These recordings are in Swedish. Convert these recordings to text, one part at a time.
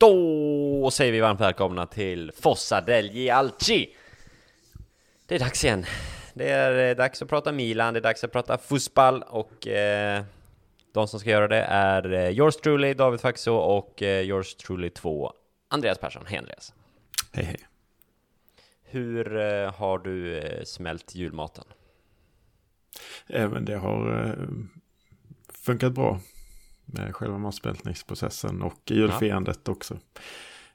Då säger vi varmt välkomna till Fossa degli Alci! Det är dags igen. Det är eh, dags att prata Milan, det är dags att prata fotboll och eh, de som ska göra det är eh, yours truly David Faxo och eh, yours truly 2 Andreas Persson. Hej Andreas! Hej hej. Hur eh, har du eh, smält julmaten? Även det har eh, funkat bra med själva matsmältningsprocessen och julfirandet också.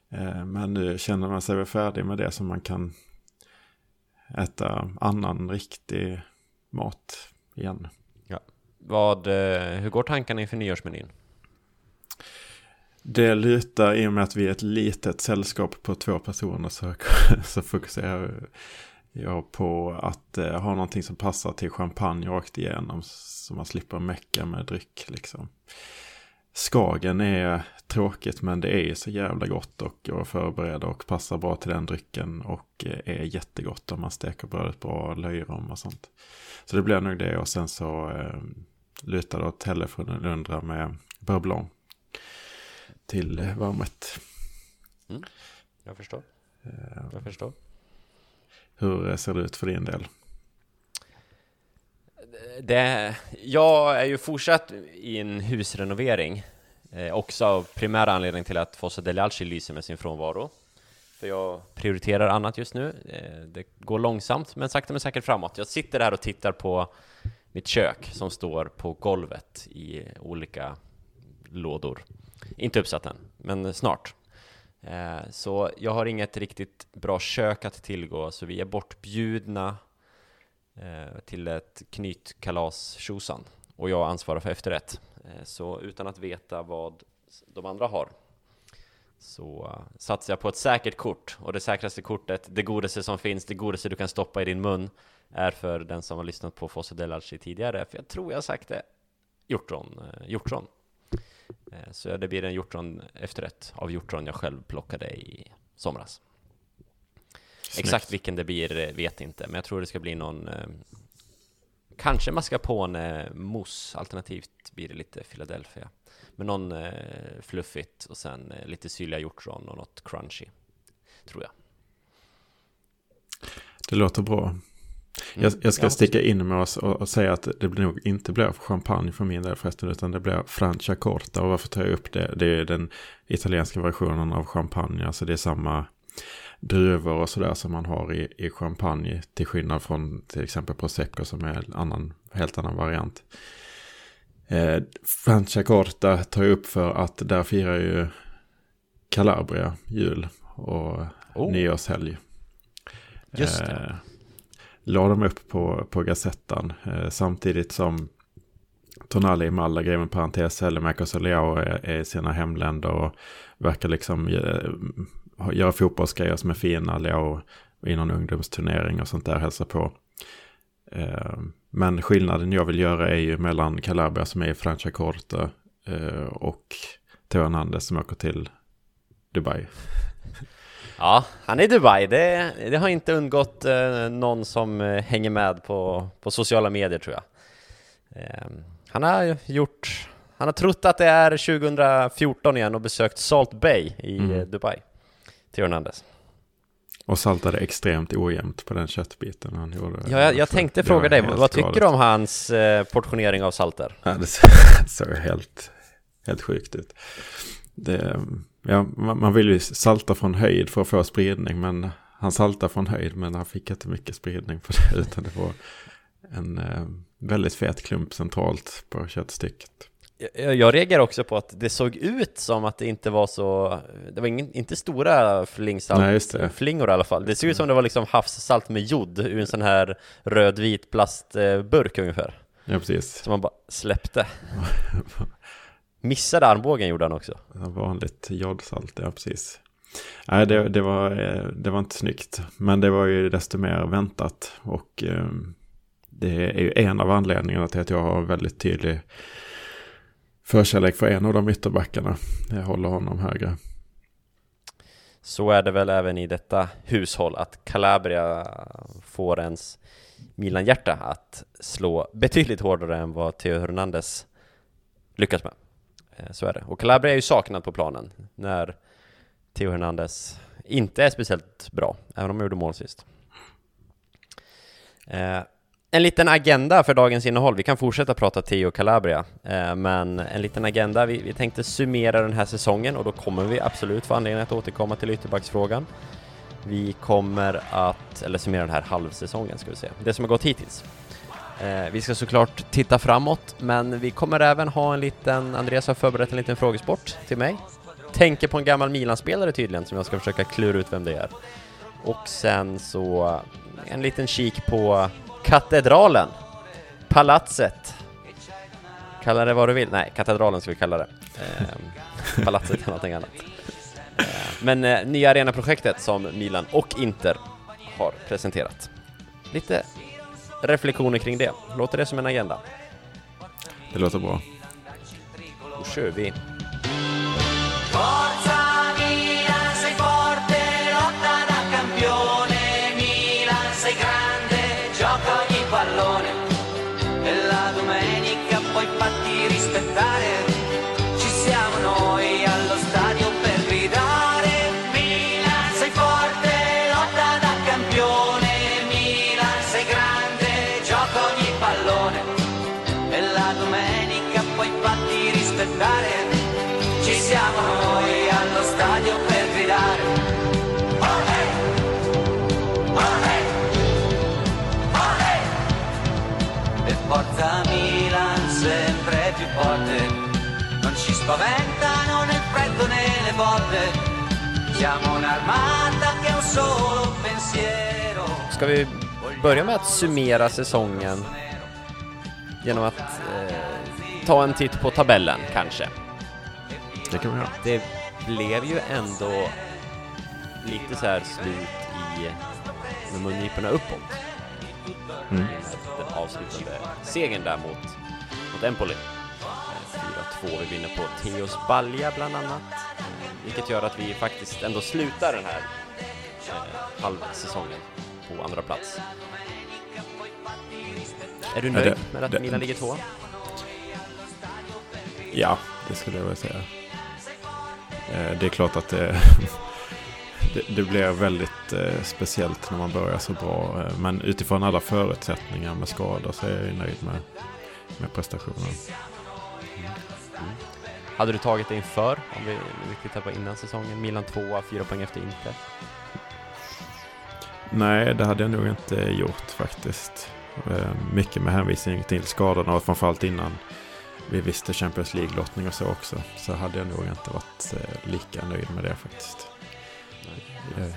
Eh, men nu känner man sig väl färdig med det så man kan äta annan riktig mat igen. Vad, eh, hur går tankarna inför nyårsmenyn? Det lutar i och med att vi är ett litet sällskap på två personer så, så fokuserar jag på att eh, ha någonting som passar till champagne rakt igenom så man slipper mecka med dryck liksom. Skagen är tråkigt men det är så jävla gott och att förbereda och passar bra till den drycken och eh, är jättegott om man steker brödet bra, löjrom och sånt. Så det blir nog det och sen så eh, lutar åt Hällefrunundra med beurre blanc till eh, varmrätt. Jag förstår, Eh, jag förstår. hur ser det ut för din del? Det, jag är ju fortsatt i en husrenovering eh, Också av primära anledning till att Fossa Delialci lyser med sin frånvaro. För jag prioriterar annat just nu. Eh, Det går långsamt men sakta men säkert framåt. Jag sitter här och tittar på mitt kök som står på golvet i olika lådor. Inte uppsatt än, men snart. Eh, Så jag har inget riktigt bra kök att tillgå så vi är bortbjudna. Eh, till ett knytkalas tjosan och jag ansvarar för efterrätt. Eh, så utan att veta vad de andra har så eh, satsar jag på ett säkert kort och det säkraste kortet, det godaste som finns, det godaste du kan stoppa i din mun är för den som har lyssnat på Fosse Delarci tidigare, för jag tror jag har sagt det, hjortron. Hjortron. Så det blir en hjortron efterrätt av hjortron jag själv plockade i somras. Exakt vilken det blir eh, vet inte, men jag tror det ska bli någon eh, Kanske mascarpone mousse, alternativt blir det lite Philadelphia Men någon eh, fluffigt och sen eh, lite syrliga hjortron och något crunchy Tror jag Det låter bra. Jag, jag ska Ja, sticka in med oss och, och säga att det blir nog inte blir champagne för min del förresten, utan det blir Franciacorta. Och varför tar jag upp det? Det är den italienska versionen av champagne, alltså det är samma druvor och sådär som man har i, i champagne, till skillnad från till exempel prosecco som är en annan, helt annan variant. Eh, Franciacorta tar jag upp för att där firar ju Calabria jul och Oh. nyårshelg. Just det. Eh, la de upp på, på Gazettan eh, samtidigt som Tonali i Malaga, inom parentes, Hellemäkers och Leao är, är i sina hemländer och verkar liksom eh, göra fotbollsgrejer som är fina. Leao i någon ungdomsturnering och sånt där hälsar på. Eh, men skillnaden jag vill göra är ju mellan Calabria som är i Franciacorta eh, och Theo Hernandez som åker till Dubai. Ja, han är i Dubai, det, det har inte undgått eh, någon som hänger med på, på sociala medier tror jag Han har gjort, han har trott att det är 2014 igen och besökt Salt Bay i Mm. Dubai Theo Hernandez Och saltade extremt ojämnt på den köttbiten han gjorde. Ja, jag, jag tänkte fråga dig, vad tycker du om hans eh, portionering av salter? Ja, det såg helt, helt sjukt ut. Det, ja, man, vill ju salta från höjd för att få spridning, men han saltar från höjd, men han fick inte mycket spridning på det, utan det var en eh, väldigt fet klump centralt på köttstycket. Jag, jag reagerar också på att det såg ut som att det inte var så Det var ingen, inte stora flingsalt, Nej, flingor i alla fall Det såg ut som det var liksom havssalt med jod ur en sån här rödvit plastburk ungefär Ja, precis. Som man bara släppte Missade armbågen gjorde han också Vanligt jodsalt, ja precis. Nej, det, det, var, eh, det var inte snyggt. Men det var ju desto mer väntat. Och eh, det är ju en av anledningarna till att jag har väldigt tydlig förkärlek för en av de ytterbackarna. Jag håller honom högre. Så är det väl även i detta hushåll att Calabria får ens Milan-hjärta att slå betydligt hårdare än vad Theo Hernandez lyckas med. Eh, så är det. Och Calabria är ju saknad på planen. När Theo Hernandez inte är speciellt bra, även om han gjorde mål sist. Eh, en liten agenda för dagens innehåll. Vi kan fortsätta prata Teo Calabria, eh, men en liten agenda. Vi, vi, tänkte summera den här säsongen och då kommer vi absolut få anledning att återkomma till ytterbacksfrågan. Vi kommer att, eller summera den här halvsäsongen ska vi säga, det som har gått hittills. Eh, vi ska såklart titta framåt, men vi kommer även ha en liten, Andreas har förberett en liten frågesport till mig. Tänker på en gammal Milan-spelare tydligen, som jag ska försöka klura ut vem det är. Och sen så en liten kik på katedralen, palatset. Kalla det vad du vill. Nej, katedralen ska vi kalla det. Eh, palatset är någonting annat. Eh, men eh, nya arenaprojektet som Milan och Inter har presenterat. Lite reflektioner kring det. Låter det som en agenda? Det låter bra. Då kör vi. Botte. Siamo un'armata che ha un solo pensiero. Ska vi börja med att summera säsongen genom att eh, ta en titt på tabellen kanske? Det kan vi göra. Det blev ju ändå lite så här slut i med mungiporna uppåt. Mm. Den avslutande segern där mot, mot Empoli. 4-2. Vi vinner på Theos Balja bland annat, vilket gör att vi faktiskt ändå slutar den här eh, halvsäsongen på andra plats. Är du nöjd med att Milan ligger två? Ja, det skulle jag vilja säga. Eh, det är klart att det, det, det blir väldigt eh, speciellt när man börjar så bra. Eh, men utifrån alla förutsättningar med skador så är jag nöjd med, med prestationen. Hade du tagit det inför, om vi, om vi tittar på innan säsongen? Milan 2 fyra poäng efter Inter. Nej, det hade jag nog inte gjort faktiskt. Eh, mycket med hänvisning till skadorna och framförallt innan vi visste Champions League-lottning och så också. Så hade jag nog inte varit eh, lika nöjd med det faktiskt. Nej.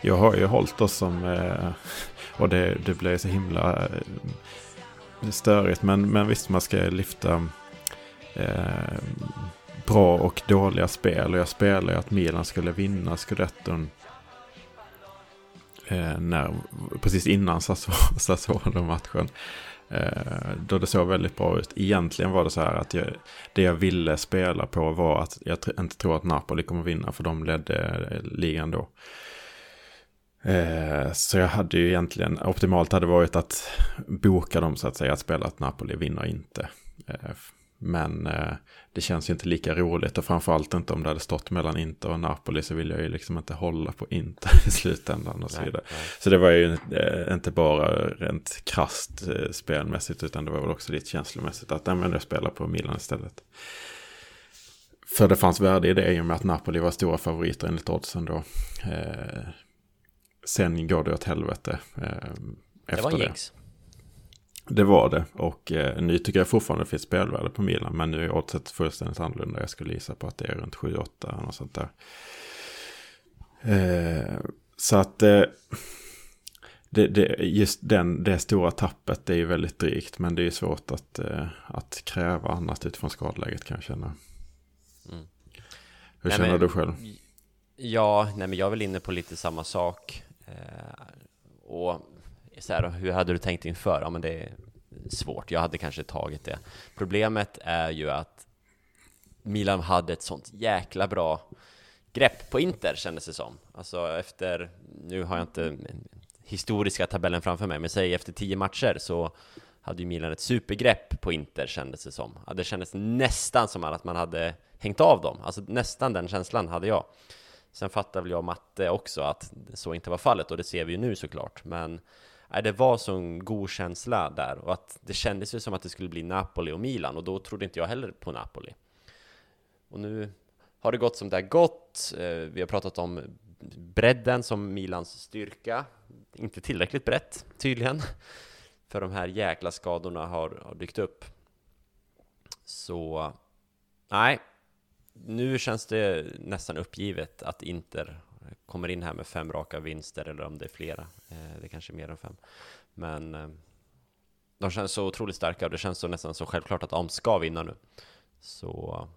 Jag har ju hållit oss som, eh, och det, det blev så himla störigt, men, men visst man ska lyfta eh, bra och dåliga spel. Och jag spelade ju att Milan skulle vinna scudetton. Eh, när, precis innan Sassuolo-matchen. Eh, då det såg väldigt bra ut. Egentligen var det så här att jag, det jag ville spela på var att jag inte tror att Napoli kommer vinna. För de ledde eh, ligan då. Eh, så jag hade ju egentligen, optimalt hade varit att boka dem så att säga, att spela att Napoli vinner inte. Eh, men eh, det känns ju inte lika roligt och framförallt inte om det hade stått mellan Inter och Napoli så vill jag ju liksom inte hålla på Inter i slutändan och så vidare. Nej, nej. Så det var ju eh, inte bara rent krast eh, spelmässigt utan det var väl också lite känslomässigt att nej, men jag spelar på Milan istället. För det fanns värde i det i och med att Napoli var stora favoriter enligt oddsen då. Eh, sen går det åt helvete. Eh, efter det var en jinx. Det var det. Och eh, nu tycker jag fortfarande det finns spelvärde på Milan. Men nu är oddset fullständigt annorlunda. Jag skulle gissa på att det är runt 7-8 och sånt där. Eh, så att eh, det, det, just den, det stora tappet det är ju väldigt drygt. Men det är svårt att, eh, att kräva annat utifrån skadeläget kan jag känna. Mm. Hur nej, känner men, du själv? Ja, nej men jag är väl inne på lite samma sak. Eh, och så här, hur hade du tänkt inför? Ja, men det är svårt. Jag hade kanske tagit det. Problemet är ju att Milan hade ett sånt jäkla bra grepp på Inter kändes det som. Alltså efter, nu har jag inte historiska tabellen framför mig, men säg efter tio matcher så hade ju Milan ett supergrepp på Inter kändes det som. Ja, det kändes nästan som att man hade hängt av dem, alltså nästan den känslan hade jag. Sen fattar väl jag och Matte också att så inte var fallet och det ser vi ju nu såklart. Men det var sån god känsla där och att det kändes ju som att det skulle bli Napoli och Milan och då trodde inte jag heller på Napoli. Och nu har det gått som det har gått. Eh, vi har pratat om bredden som Milans styrka. Inte tillräckligt brett tydligen. För de här jäkla skadorna har, har dykt upp. Så nej, nu känns det nästan uppgivet att Inter kommer in här med fem raka vinster eller om det är flera. Eh, det är kanske mer än fem. Men eh, de känns så otroligt starka och det känns så nästan så självklart att de ska vinna nu. Så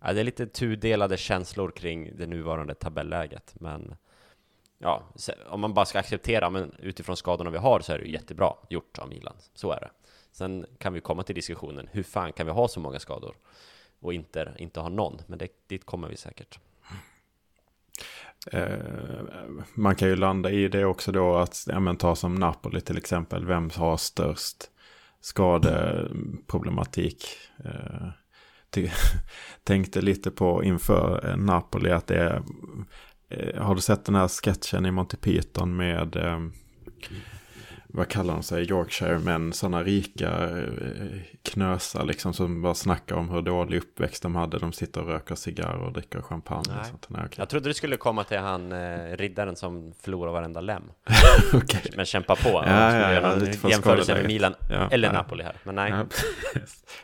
ja, det är lite tudelade känslor kring det nuvarande tabelläget, men ja, om man bara ska acceptera, men utifrån skadorna vi har så är det ju jättebra gjort av Milan. Så är det. Sen kan vi komma till diskussionen, hur fan kan vi ha så många skador? Och inte, inte ha någon, men det, dit kommer vi säkert. Eh, man kan ju landa i det också då att, ja men ta som Napoli till exempel, vem har störst skadeproblematik? Eh, tänkte lite på inför eh, Napoli att det är, eh, har du sett den här sketchen i Monty Python med eh, vad kallar de sig, Yorkshire män, sådana rika eh, knösar liksom som bara snackar om hur dålig uppväxt de hade. De sitter och röker cigarr och dricker champagne. Nej. Och sånt. Nej, okay. Jag trodde du skulle komma till han eh, riddaren som förlorar varenda lem. okay. Men kämpa på. Ja, ja, ja, jämförelse med Milan ja, eller Napoli här. Men nej.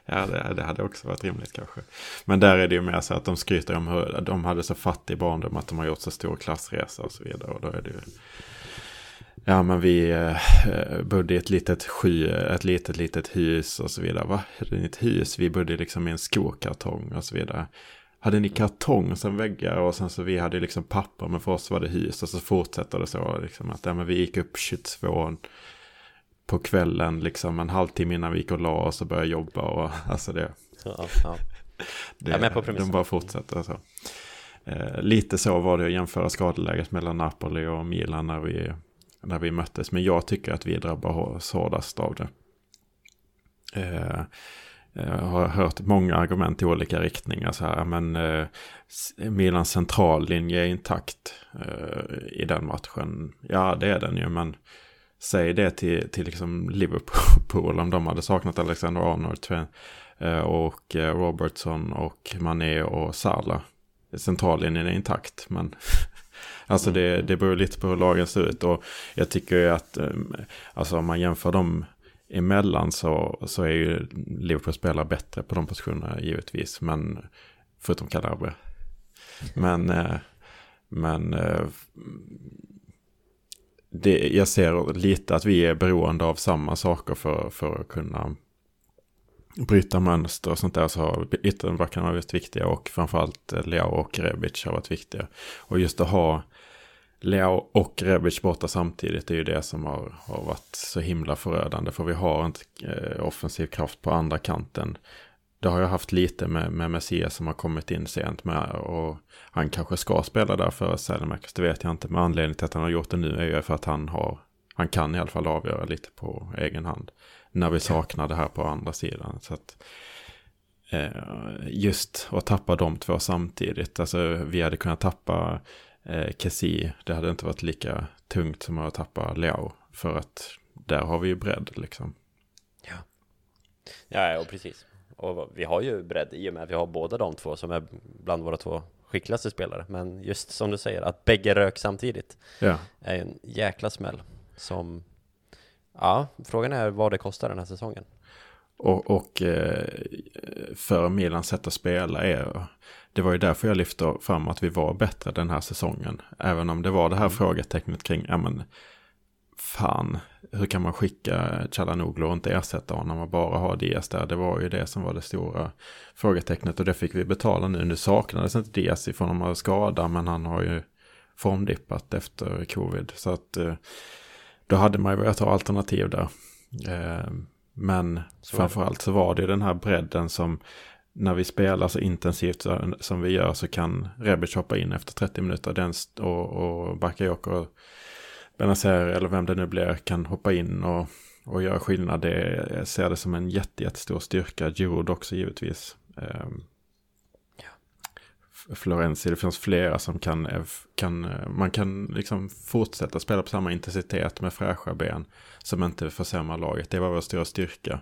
Ja, det, det, hade också varit rimligt kanske. Men där är det ju mer så att de skryter om hur de hade så fattig barndom att de har gjort så stor klassresa och så vidare. Och då är det ju Ja men vi eh, bodde i ett litet sky, ett litet litet hus och så vidare. Va? Hade ni ett hus? Vi bodde liksom i en skokartong och så vidare. Hade ni kartong som väggar och sen så vi hade liksom papper men för oss var det hus. Och så fortsätter det så liksom att ja, men vi gick upp 22 på kvällen liksom en halvtimme innan vi gick och la oss och började jobba och alltså det. Ja, ja. det Jag är med på premissen. De bara fortsätter så. Eh, lite så var det att jämföra skadeläget mellan Napoli och Milan när vi när vi möttes. Men jag tycker att vi drabbas hårdast av det. Eh, jag har hört många argument i olika riktningar. Så här, men eh, Milans centrallinje är intakt eh, i den matchen. Ja, det är den ju, men säg det till, till liksom Liverpool om de hade saknat Alexander Arnold eh, och eh, Robertson och Mané och Salah. Centrallinjen är intakt, men Alltså det, det beror lite på hur lagen ser ut. Och jag tycker ju att ehm, alltså om man jämför dem emellan så, så är ju Liverpool spelare bättre på de positionerna givetvis. Men förutom Calabria. Men, eh, men eh, det, jag ser lite att vi är beroende av samma saker för, för att kunna bryta mönster och sånt där så har ytterbackarna varit viktiga och framförallt eh, Leao och Rebic har varit viktiga. Och just att ha Leao och Rebic borta samtidigt är ju det som har, har varit så himla förödande. För vi har inte eh, offensiv kraft på andra kanten. Det har jag haft lite med, med Messias som har kommit in sent med. Och han kanske ska spela där för Sälenmarkus, det vet jag inte. Men anledningen till att han har gjort det nu är ju för att han har, han kan i alla fall avgöra lite på egen hand. När vi saknar det här på andra sidan. Så att, eh, just att tappa de två samtidigt. Alltså vi hade kunnat tappa eh, Kessi, det hade inte varit lika tungt som att tappa Leao. För att där har vi ju bredd liksom. Ja, ja och precis. Och vi har ju bredd i och med att vi har båda de två som är bland våra två skickligaste spelare. Men just som du säger, att bägge rök samtidigt ja. är en jäkla smäll. Som, ja, frågan är vad det kostar den här säsongen. Och, och eh, för Milans sätt att spela är det var ju därför jag lyfte fram att vi var bättre den här säsongen. Även om det var det här mm. frågetecknet kring, ja men fan, hur kan man skicka Chalanoglu och inte ersätta honom och bara ha Diaz där? Det var ju det som var det stora frågetecknet och det fick vi betala nu. Nu saknades inte Diaz ifrån de har skada, men han har ju formdippat efter covid. Så att eh, då hade man ju velat ha alternativ där. Eh, men så framförallt så var det den här bredden som när vi spelar så intensivt som vi gör så kan Rebic hoppa in efter 30 minuter. Den och, och Bakayoko och Benazer eller vem det nu blir kan hoppa in och, och göra skillnad. Det, jag ser det som en jätte, jättestor styrka. Giroud också givetvis. Florenzi. Det finns flera som kan, kan man kan liksom fortsätta spela på samma intensitet med fräscha ben som inte försämrar laget. Det var vår stora styrka.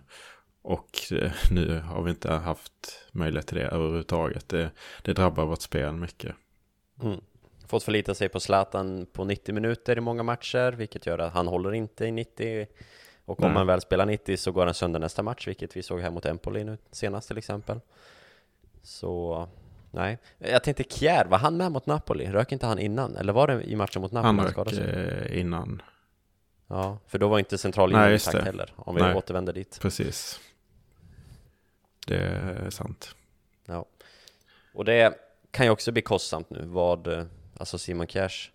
Och eh, nu har vi inte haft möjlighet till det överhuvudtaget. Det, det drabbar vårt spel mycket. Mm. Fått förlita sig på Zlatan på 90 minuter i många matcher, vilket gör att han håller inte i 90. Och om Nej. man väl spelar 90 så går han sönder nästa match, vilket vi såg här mot Empoli nu senast till exempel. Så nej, jag tänkte Kjär, var han med mot Napoli? Rök inte han innan? Eller var det i matchen mot Napoli? Han rök eh, innan. Ja, för då var inte centrallinjen intakt heller, om vi Nej. återvänder dit. Precis. Det är sant. Ja. Och det kan ju också bli kostsamt nu, vad, alltså Simon Kjärs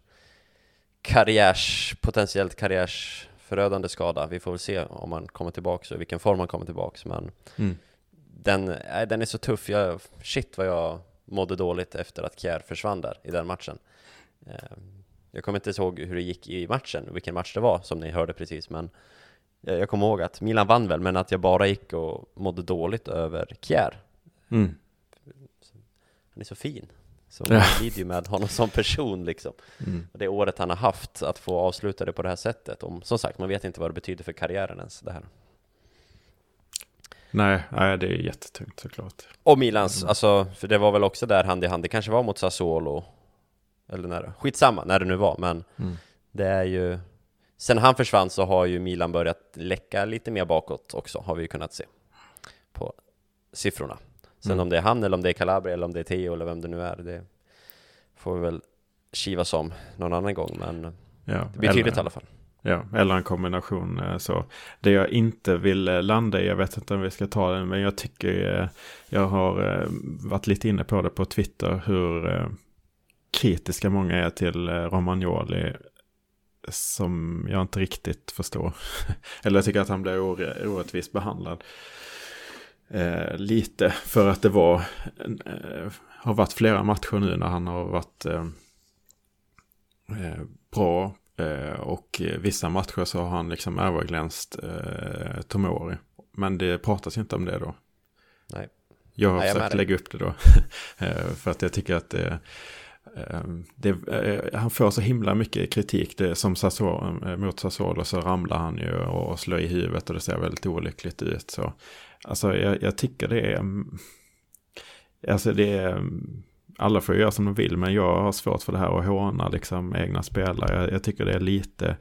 karriärs, potentiellt karriärsförödande skada. Vi får väl se om han kommer tillbaka och i vilken form han kommer tillbaka. Men mm. den, den är så tuff. Jag, shit vad jag mådde dåligt efter att Kjär försvann där i den matchen. Ehm, jag kommer inte ihåg hur det gick i matchen, vilken match det var som ni hörde precis, men jag kommer ihåg att Milan vann väl, men att jag bara gick och mådde dåligt över Kjär. Mm. Han är så fin. Så man lider ju med honom som person liksom. Mm. Det året han har haft, att få avsluta det på det här sättet. Om, som sagt, man vet inte vad det betyder för karriären ens, det här. Nej, nej det är jättetungt såklart. Och Milans, mm. alltså, för det var väl också där hand i hand, det kanske var mot Sassuolo eller när, skitsamma när det nu var, men mm. det är ju Sen han försvann så har ju Milan börjat läcka lite mer bakåt också, har vi ju kunnat se på siffrorna. Sen mm. om det är han eller om det är Calabria eller om det är Theo eller vem det nu är, det får vi väl kivas om någon annan gång, men ja, det blir tydligt i alla fall. Ja, eller en kombination eh, så. Det jag inte vill eh, landa i, jag vet inte om vi ska ta den, men jag tycker eh, jag har varit lite inne på det på Twitter, hur kritiska många är till Romagnoli som jag inte riktigt förstår. Eller jag tycker att han blir orättvist behandlad. Eh, lite för att det var, eh, har varit flera matcher nu när han har varit eh bra. Eh, och vissa matcher så har han liksom överglänst eh, Tomori. Men det pratas inte om det då. Nej. Jag har Nej, försökt lägga upp det då. för att jag tycker att det Ehm, det, eh, han får så himla mycket kritik. Det, som Sassuolo, eh, mot Sassuolo så ramlar han ju och slår i huvudet och det ser väldigt olyckligt ut. Så, alltså jag, jag tycker det är... Mm, alltså det är... Alla får göra som de vill men jag har svårt för det här att håna liksom egna spelare. Jag, jag tycker det är lite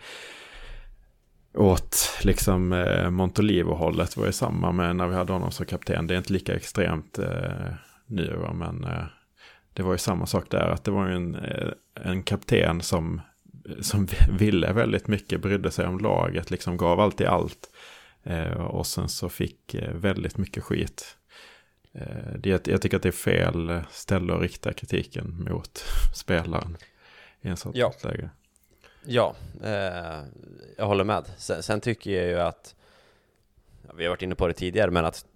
åt liksom eh, Montolivo-hållet var ju samma med när vi hade honom som kapten. Det är inte lika extremt eh, nu men eh, det var ju samma sak där, att det var en, eh, en kapten som, som ville väldigt mycket, brydde sig om laget, liksom gav alltid allt. Eh, och sen så fick eh, väldigt mycket skit. Eh, det, jag tycker att det är fel ställe att rikta kritiken mot spelaren i en sån ja. läge. Ja, eh, jag håller med. Sen, sen, tycker jag ju att, vi har varit inne på det tidigare, men att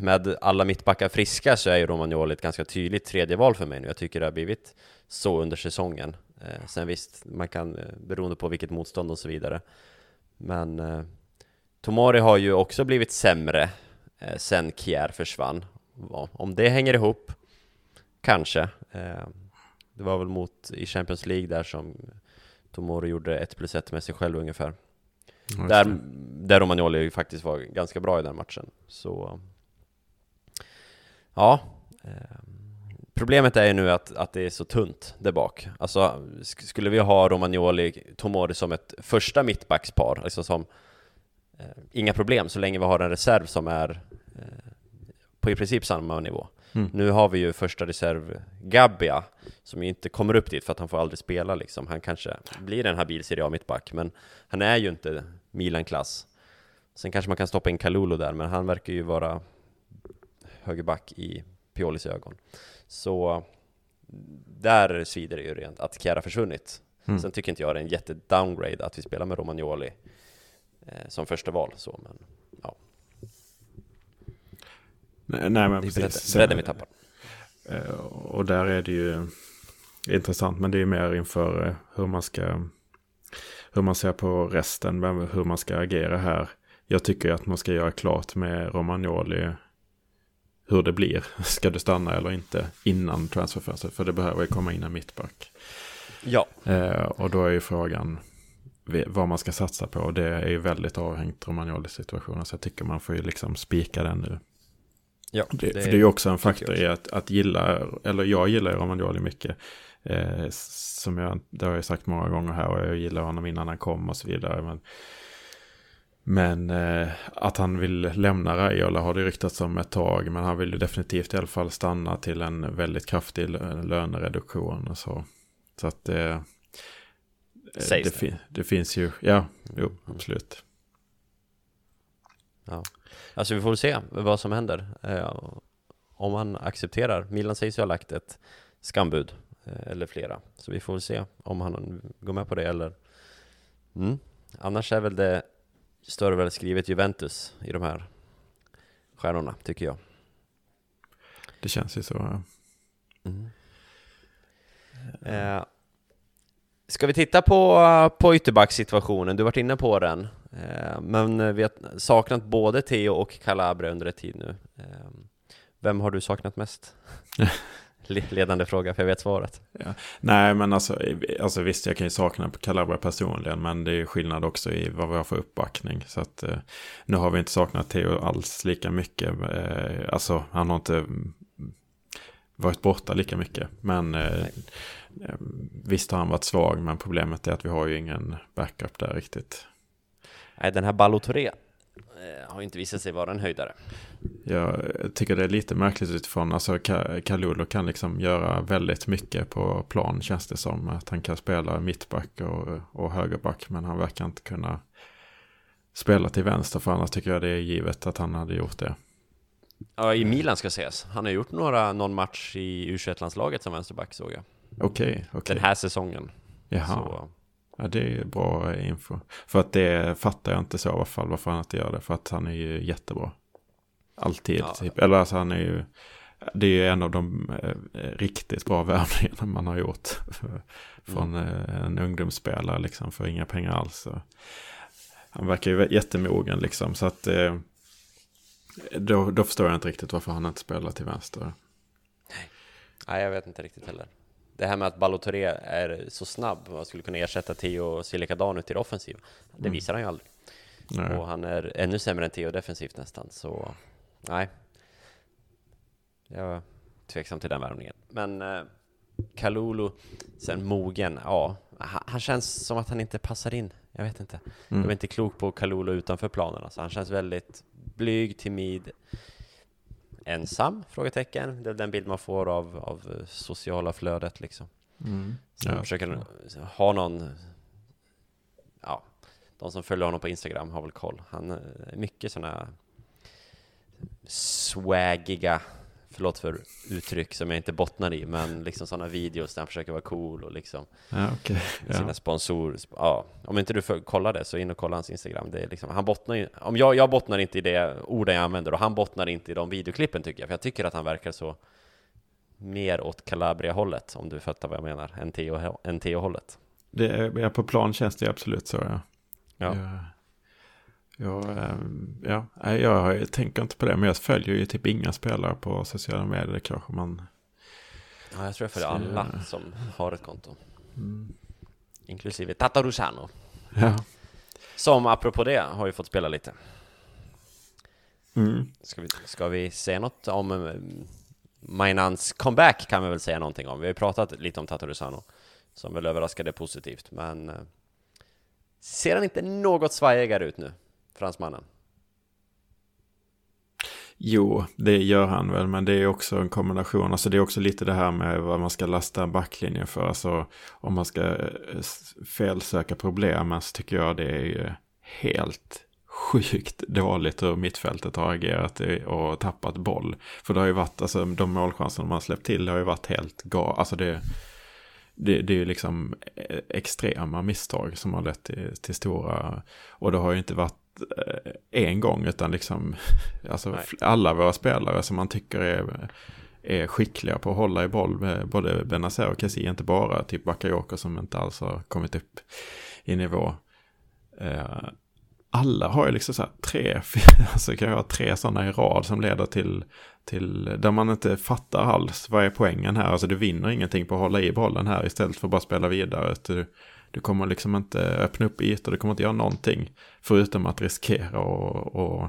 med alla mittbackar friska så är ju Romagnoli ett ganska tydligt tredje val för mig nu. Jag tycker det har blivit så under säsongen. Eh, sen visst, man kan, eh, beroende på vilket motstånd och så vidare. Men eh, Tomori har ju också blivit sämre eh, sen Kier försvann. Om det hänger ihop, kanske. Eh, det var väl mot i Champions League där som Tomori gjorde ett plus ett med sig själv ungefär. Där, där Romagnoli faktiskt var ganska bra i den matchen. Så Ja, eh, problemet är ju nu att, att det är så tunt där bak. Alltså, skulle vi ha Romagnoli, Tomori som ett första mittbackspar, alltså som eh, inga problem så länge vi har en reserv som är eh, på i princip samma nivå. Mm. Nu har vi ju första reserv Gabbia, som inte kommer upp dit för att han får aldrig spela liksom. Han kanske blir en habil Serie A-mittback, men han är ju inte Milan-klass. Sen kanske man kan stoppa in Kalulu där, men han verkar ju vara högerback i Piolis ögon. Så där svider det ju rent att Chiara försvunnit. Mm. Sen tycker inte jag det är en jätte-downgrade att vi spelar med Romagnoli eh, som första val. Så, men. Nej, nej men precis. Bredden vi tappar. Eh, och där är det ju intressant, men det är mer inför eh, hur man ska hur man ser på resten, hur man ska agera här. Jag tycker att man ska göra klart med Romagnoli hur det blir. Ska du stanna eller inte innan transferfönstret? För det behöver ju komma in en mittback. Ja. Eh, och då är ju frågan vad man ska satsa på. Det är ju väldigt avhängt Romagnolis situationen. Så jag tycker man får ju liksom spika den nu. Ja Det, för det är ju också en faktor i att, att gilla, eller jag gillar Romagnoli mycket. Eh, som jag, det har jag sagt många gånger här och jag gillar honom innan han kom och så vidare. Men, men eh, att han vill lämna Raiola har det ryktats om ett tag. Men han vill ju definitivt i alla fall stanna till en väldigt kraftig lö- lönereduktion och så. Så att eh, Sägs det, det. fin- det finns ju, ja, jo, absolut. Ja. Alltså vi får se vad som händer. Eh, om han accepterar. Milan sägs ju ha lagt ett skambud. Eh, eller flera. Så vi får se om han går med på det eller... Mm. Annars är väl det står väl skrivet Juventus i de här stjärnorna, tycker jag. Det känns ju så. ja. Mm. Eh, ska vi titta på, på ytterbackssituationen? Du varit inne på den. Eh, men vi har saknat både Theo och Calabria under ett tid nu. Eh, vem har du saknat mest? Le- Ledande fråga, för jag vet svaret. Nej, men alltså, alltså visst, jag kan ju sakna Calabria personligen, men det är ju skillnad också i vad vi har för uppbackning. Så att eh, nu har vi inte saknat Theo alls lika mycket. Eh, alltså, han har inte varit borta lika mycket. Men eh, eh, visst har han varit svag, men problemet är att vi har ju ingen backup där riktigt. Nej, den här Ballotoré eh, har inte visat sig vara en höjdare. Jag tycker det är lite märkligt utifrån, alltså Ka- Kalulu kan liksom göra väldigt mycket på plan känns det som. Att han kan spela mittback och, och högerback, men han verkar inte kunna spela till vänster, för annars tycker jag det är givet att han hade gjort det. Ja, i Milan ska ses. Han har gjort några, någon match i U21-landslaget som vänsterback såg jag. Okej, okej. Den här säsongen. Jaha, Så, ja, det är bra info. För att det fattar jag inte så i alla fall, varför han inte gör det. För att han är ju jättebra. Alltid, Ja. typ. Eller alltså han är ju... Det är ju en av de eh, riktigt bra värvningarna man har gjort. Från eh, en ungdomsspelare liksom för inga pengar alls. Så. Han verkar ju jättemogen liksom. Så att eh, då, då förstår jag inte riktigt varför han inte spelar till vänster. nej, jag vet inte riktigt heller. Det här med att Ballotoré är så snabb och skulle kunna ersätta Theo Silikadanu till det offensiva, det visar han ju aldrig. Nej. Och han är ännu sämre än Theo defensivt nästan, så nej. Jag är tveksam till den värvningen. Men eh, Kalulu, sen mogen, ja. Han, han känns som att han inte passar in. Jag vet inte. Jag är inte klok på Kalulu utanför planen. Alltså, han känns väldigt blyg, timid, ensam? Frågetecken. Det är den bild man får av, av sociala flödet liksom. Mm. Så Ja. försöker ha någon, ja, de som följer honom på Instagram har väl koll. Han eh, är mycket sådana swaggiga, förlåt för uttryck som jag inte bottnar i, men liksom sådana videos där han försöker vara cool och liksom Ja, okej. Ja. sina sponsorer. Ja, om inte du får kolla det så in och kolla hans Instagram. Det är liksom, han bottnar ju, om jag, jag bottnar inte i det orden jag använder och han bottnar inte i de videoklippen tycker jag, för jag tycker att han verkar så mer åt Calabria-hållet, om du fattar vad jag menar, än Theo-hållet. Det är, på plan känns det absolut så, ja. Ja. Ja, ja, ehm, ja. Nej, jag tänker inte på det, men jag följer ju typ inga spelare på sociala medier. Det kanske man... Ja, jag tror jag följer alla som har ett konto. Inklusive Tatarusano. Ja. Som apropå det har ju fått spela lite. Mm. Ska vi, ska vi säga något om eh, Mainans comeback kan vi väl säga någonting om. Vi har ju pratat lite om Tatarusano som väl överraskade positivt, men eh, ser han inte något svajigare ut nu, fransmannen? Jo, det gör han väl, men det är också en kombination. Alltså det är också lite det här med vad man ska lasta backlinjen för. Alltså om man ska eh, felsöka problemen så tycker jag det är ju helt sjukt dåligt hur mittfältet har agerat och tappat boll. För det har ju varit, alltså de målchanser man släppt till det har ju varit helt galet. Alltså det, det, det är ju liksom eh, extrema misstag som har lett till, till stora, och det har ju inte varit en gång utan liksom alltså alla våra spelare som man tycker är, är skickliga på att hålla i boll, med både Benazer och Kessie, inte bara typ Bakayoko som inte alls har kommit upp i nivå. Eh, alla har ju liksom så här tre, alltså kan jag ha tre sådana i rad som leder till, till, där man inte fattar alls vad är poängen här. Alltså du vinner ingenting på att hålla i bollen här istället för att bara spela vidare. Du, du kommer liksom inte öppna upp ytor, du kommer inte göra någonting. Förutom att riskera och, och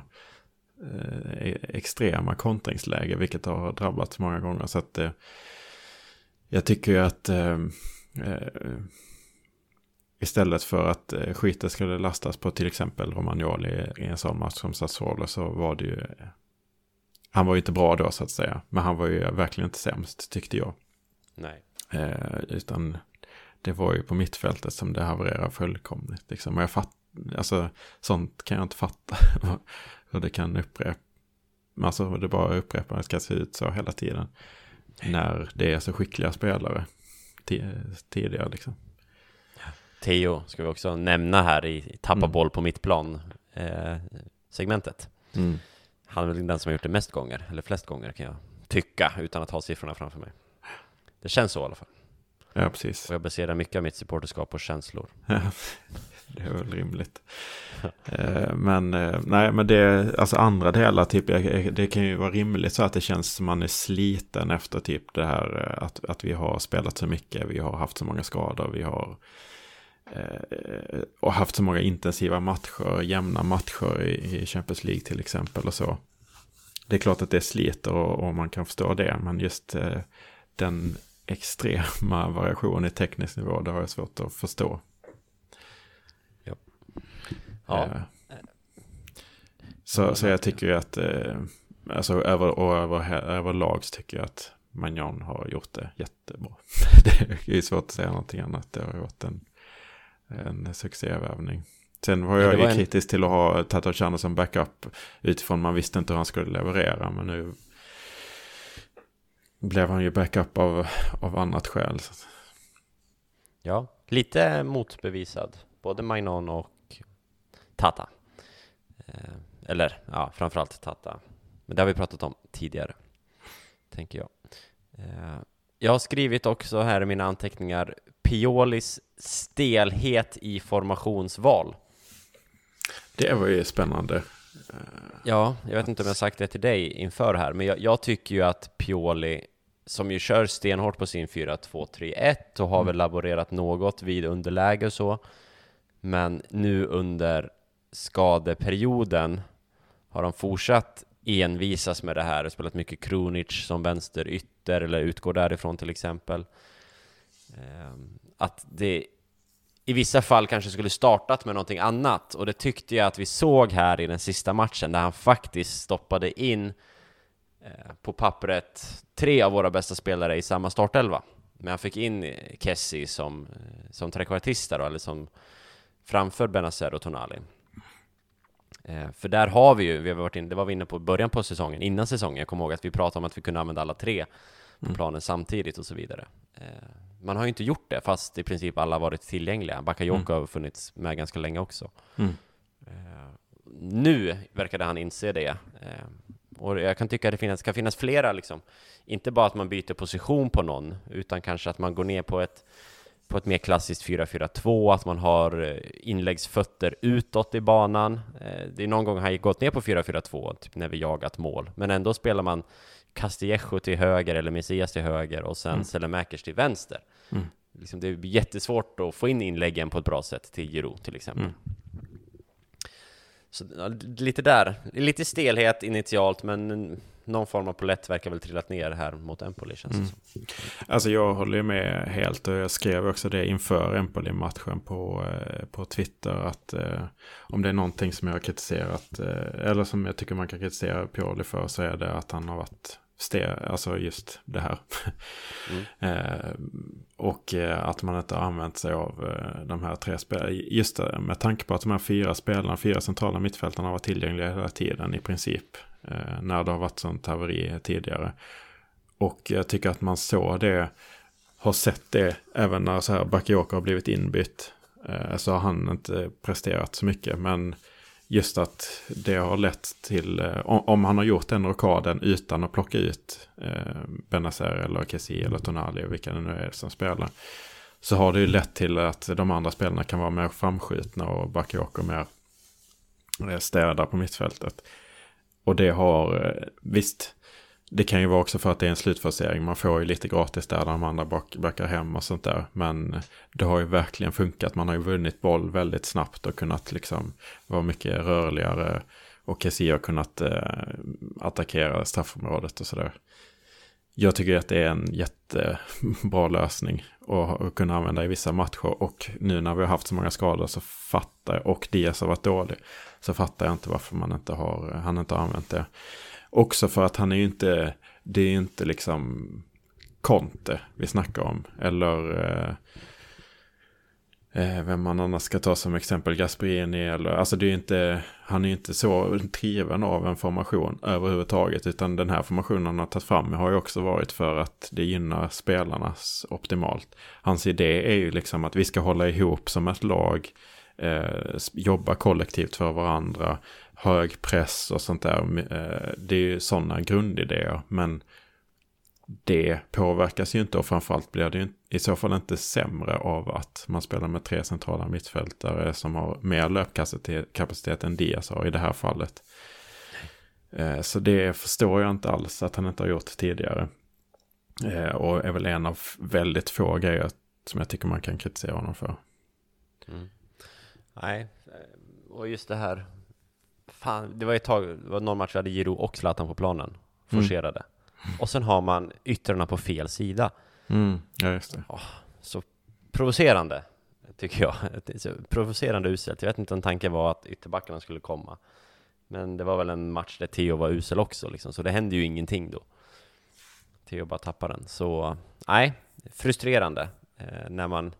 eh, extrema kontringsläge, vilket har drabbats många gånger. Så att eh, jag tycker ju att eh, eh Istället för att eh, skiten skulle lastas på till exempel Romagnoli i en sån match som Sassuolo så var det ju... Han var ju inte bra då så att säga. Men han var ju verkligen inte sämst tyckte jag. Nej. Eh, utan det var ju på mittfältet som det havererade fullkomligt. Liksom. Och jag fatt, alltså, sånt kan jag inte fatta. Hur det kan upprepa. Alltså det bara upprepar, det ska se ut så hela tiden. När det är så skickliga spelare tidigare liksom. Theo ska vi också nämna här i tappa mm. boll på mittplan eh, segmentet. Mm. Han är väl den som har gjort det mest gånger, eller flest gånger kan jag tycka, utan att ha siffrorna framför mig. Det känns så i alla fall. Ja, precis. Och jag baserar mycket av mitt supporterskap på känslor. det är väl rimligt. Eh, men eh, nej, men det, alltså andra delar, typ, det kan ju vara rimligt så att det känns som man är sliten efter typ det här eh, att, att vi har spelat så mycket, vi har haft så många skador, vi har Eh, och haft så många intensiva matcher, jämna matcher i, Champions League till exempel och så. Det är klart att det sliter och, och man kan förstå det, men just den extrema variationen i teknisk nivå, det har jag svårt att förstå. Ja. ja. Eh, så, så jag tycker att, eh, alltså över, och över, överlag så tycker jag att Magnon har gjort det jättebra. det är svårt att säga någonting annat. Det har varit en en succévärvning. Sen var jag ja, ju en... kritisk till att ha Tato Chano som backup utifrån man visste inte hur han skulle leverera. Men nu blev han ju backup av, av annat skäl. Ja, lite motbevisad. Både Magnon och Tata. Eh, eller ja, framförallt Tata. Men det har vi pratat om tidigare, tänker jag. Eh, jag har skrivit också här i mina anteckningar Piolis stelhet i formationsval. Det var ju spännande. Ja, jag vet inte om jag sagt det till dig inför här, men jag, jag tycker ju att Pioli, som ju kör stenhårt på sin 4-2-3-1 och har mm. väl laborerat något vid underläge och så, men nu under skadeperioden har han fortsatt envisas med det här, spelat mycket Kronic som vänsterytter eller utgår därifrån till exempel. Ehm, att det i vissa fall kanske skulle startat med någonting annat och det tyckte jag att vi såg här i den sista matchen där han faktiskt stoppade in på pappret tre av våra bästa spelare i samma startelva. Men han fick in Kessie som, eh, som trekvartista då, eller som framför Benazer och Tonali. Eh, för där har vi ju, vi har varit in, det var vi inne på i början på säsongen, innan säsongen, jag kommer ihåg att vi pratade om att vi kunde använda alla tre på mm. planen samtidigt och så vidare. Eh, man har ju inte gjort det, fast i princip alla varit tillgängliga. Bakayoko mm. har funnits med ganska länge också. Mm. Eh, nu verkade han inse det. Eh, och jag kan tycka att det finns, kan finnas flera, liksom. inte bara att man byter position på någon, utan kanske att man går ner på ett, på ett mer klassiskt 4-4-2, att man har inläggsfötter utåt i banan. Det är någon gång han gått ner på 4-4-2, typ när vi jagat mål, men ändå spelar man Castillejo till höger eller Messias till höger och sen mm. Selemakers till vänster. Mm. Liksom det blir jättesvårt att få in inläggen på ett bra sätt till Giro till exempel. Mm. Så lite där, lite stelhet initialt men någon form av polett verkar väl trillat ner här mot Empoli känns mm. det som. Alltså jag håller med helt och jag skrev också det inför Empoli-matchen på, eh, på Twitter att eh, om det är någonting som jag har kritiserat eh, eller som jag tycker man kan kritisera Pioli för så är det att han har varit ste, alltså just det här. Mm. eh, och eh, att man inte har använt sig av eh, de här tre spelarna. Just det, med tanke på att de här fyra spelarna, fyra centrala mittfältarna var tillgängliga hela tiden i princip. Eh, när det har varit sånt haveri tidigare. Och jag tycker att man såg det, har sett det även när så här Bakayoko har blivit inbytt. Eh, så har han inte presterat så mycket. Men just att det har lett till, eh, om han har gjort den rockaden utan att plocka ut eh, Benazer eller Kessie eller Tonali och vilka det nu är som spelar. Så har det ju lett till att de andra spelarna kan vara mer framskjutna och Bakayoko mer eh, städa på mittfältet. Och det har, eh, visst, det kan ju vara också för att det är en slutfasering. Man får ju lite gratis där de andra backar hem och sånt där. Men det har ju verkligen funkat. Man har ju vunnit boll väldigt snabbt och kunnat liksom vara mycket rörligare. Och Kessie har kunnat eh, attackera straffområdet och sådär. Jag tycker att det är en jättebra lösning att kunna använda i vissa matcher. Och nu när vi har haft så många skador så fattar jag, och Diaz har varit dålig, så fattar jag inte varför man inte har, han inte har använt det. Också för att han är ju inte, det är ju inte liksom Conte vi snackar om. Eller eh, eh, vem man annars ska ta som exempel, Gasperini eller, alltså det är ju inte, han är ju inte så driven av en formation överhuvudtaget. Utan den här formationen han har tagit fram har ju också varit för att det gynnar spelarna optimalt. Hans idé är ju liksom att vi ska hålla ihop som ett lag, eh, jobba kollektivt för varandra, hög press och sånt där. Eh, det är ju sådana grundidéer. Men det påverkas ju inte och framförallt blir det ju i så fall inte sämre av att man spelar med tre centrala mittfältare som har mer löpkapacitet än Diaz har i det här fallet. Eh, så det förstår jag inte alls att han inte har gjort tidigare. Eh, och är väl en av väldigt få grejer som jag tycker man kan kritisera honom för. Mm. Nej, och just det här fan, det var ett tag, det var någon match vi hade Giro och Zlatan på planen, forcerade. Mm. Och sen har man yttrarna på fel sida. Mm. Ja, just det. Oh, så provocerande, tycker jag. Provocerande uselt. Jag vet inte om tanken var att ytterbackarna skulle komma. Men det var väl en match där Theo var usel också, liksom. så det hände ju ingenting då. Theo bara tappade den. Så nej, frustrerande eh, när man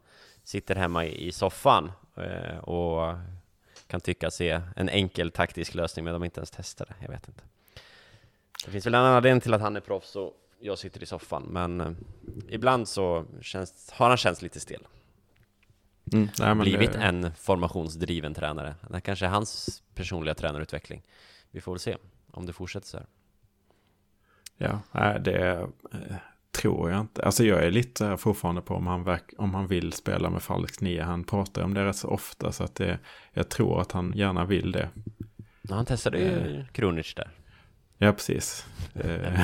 sitter hemma i, i soffan eh, och kan tycka se en enkel taktisk lösning, men de inte ens testar det. Jag vet inte. Det finns väl en anledning till att han är proffs och jag sitter i soffan, men eh, ibland så känns, har han känts lite stel. Mm, nej, Blivit det... en formationsdriven tränare. Det kanske är hans personliga tränarutveckling. Vi får väl se om det fortsätter så här. Ja, det är, eh, tror jag inte. Alltså jag är lite fortfarande på om han, verk, om han vill spela med falsk nia. Han pratar om det rätt så ofta så att det, jag tror att han gärna vill det. Ja, han testade ju eh. Kronic där. Ja, precis. Eh,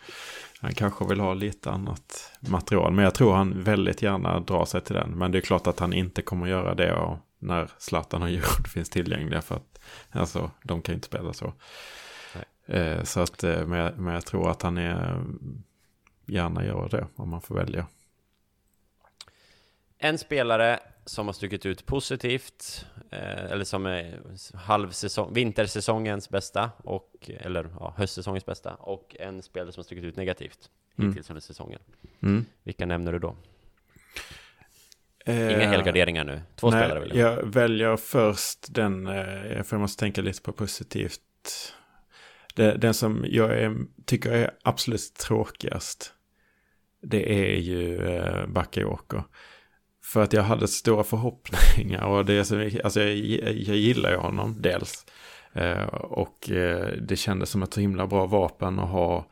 han kanske vill ha lite annat material. Men jag tror han väldigt gärna drar sig till den. Men det är klart att han inte kommer göra det och när Zlatan och Djurgården finns tillgängliga. För att alltså, de kan inte spela så. Eh, så att, eh, men jag, men jag tror att han är gärna göra det om man får välja. En spelare som har stuckit ut positivt, eh, eller som är halvsäsong, vintersäsongens bästa, och, eller ja, höstsäsongens bästa, och en spelare som har stuckit ut negativt mm. hittills under säsongen. Mm. Vilka nämner du då? Inga eh, helgarderingar nu, två nej, spelare vill jag. Jag väljer först den, eh, för jag måste tänka lite på positivt. Det, den som jag är, tycker är absolut tråkigast det är ju eh, Bakayoko. För att jag hade stora förhoppningar och det är så, alltså jag, jag gillar ju honom dels. Eh, och eh, det kändes som ett så himla bra vapen att ha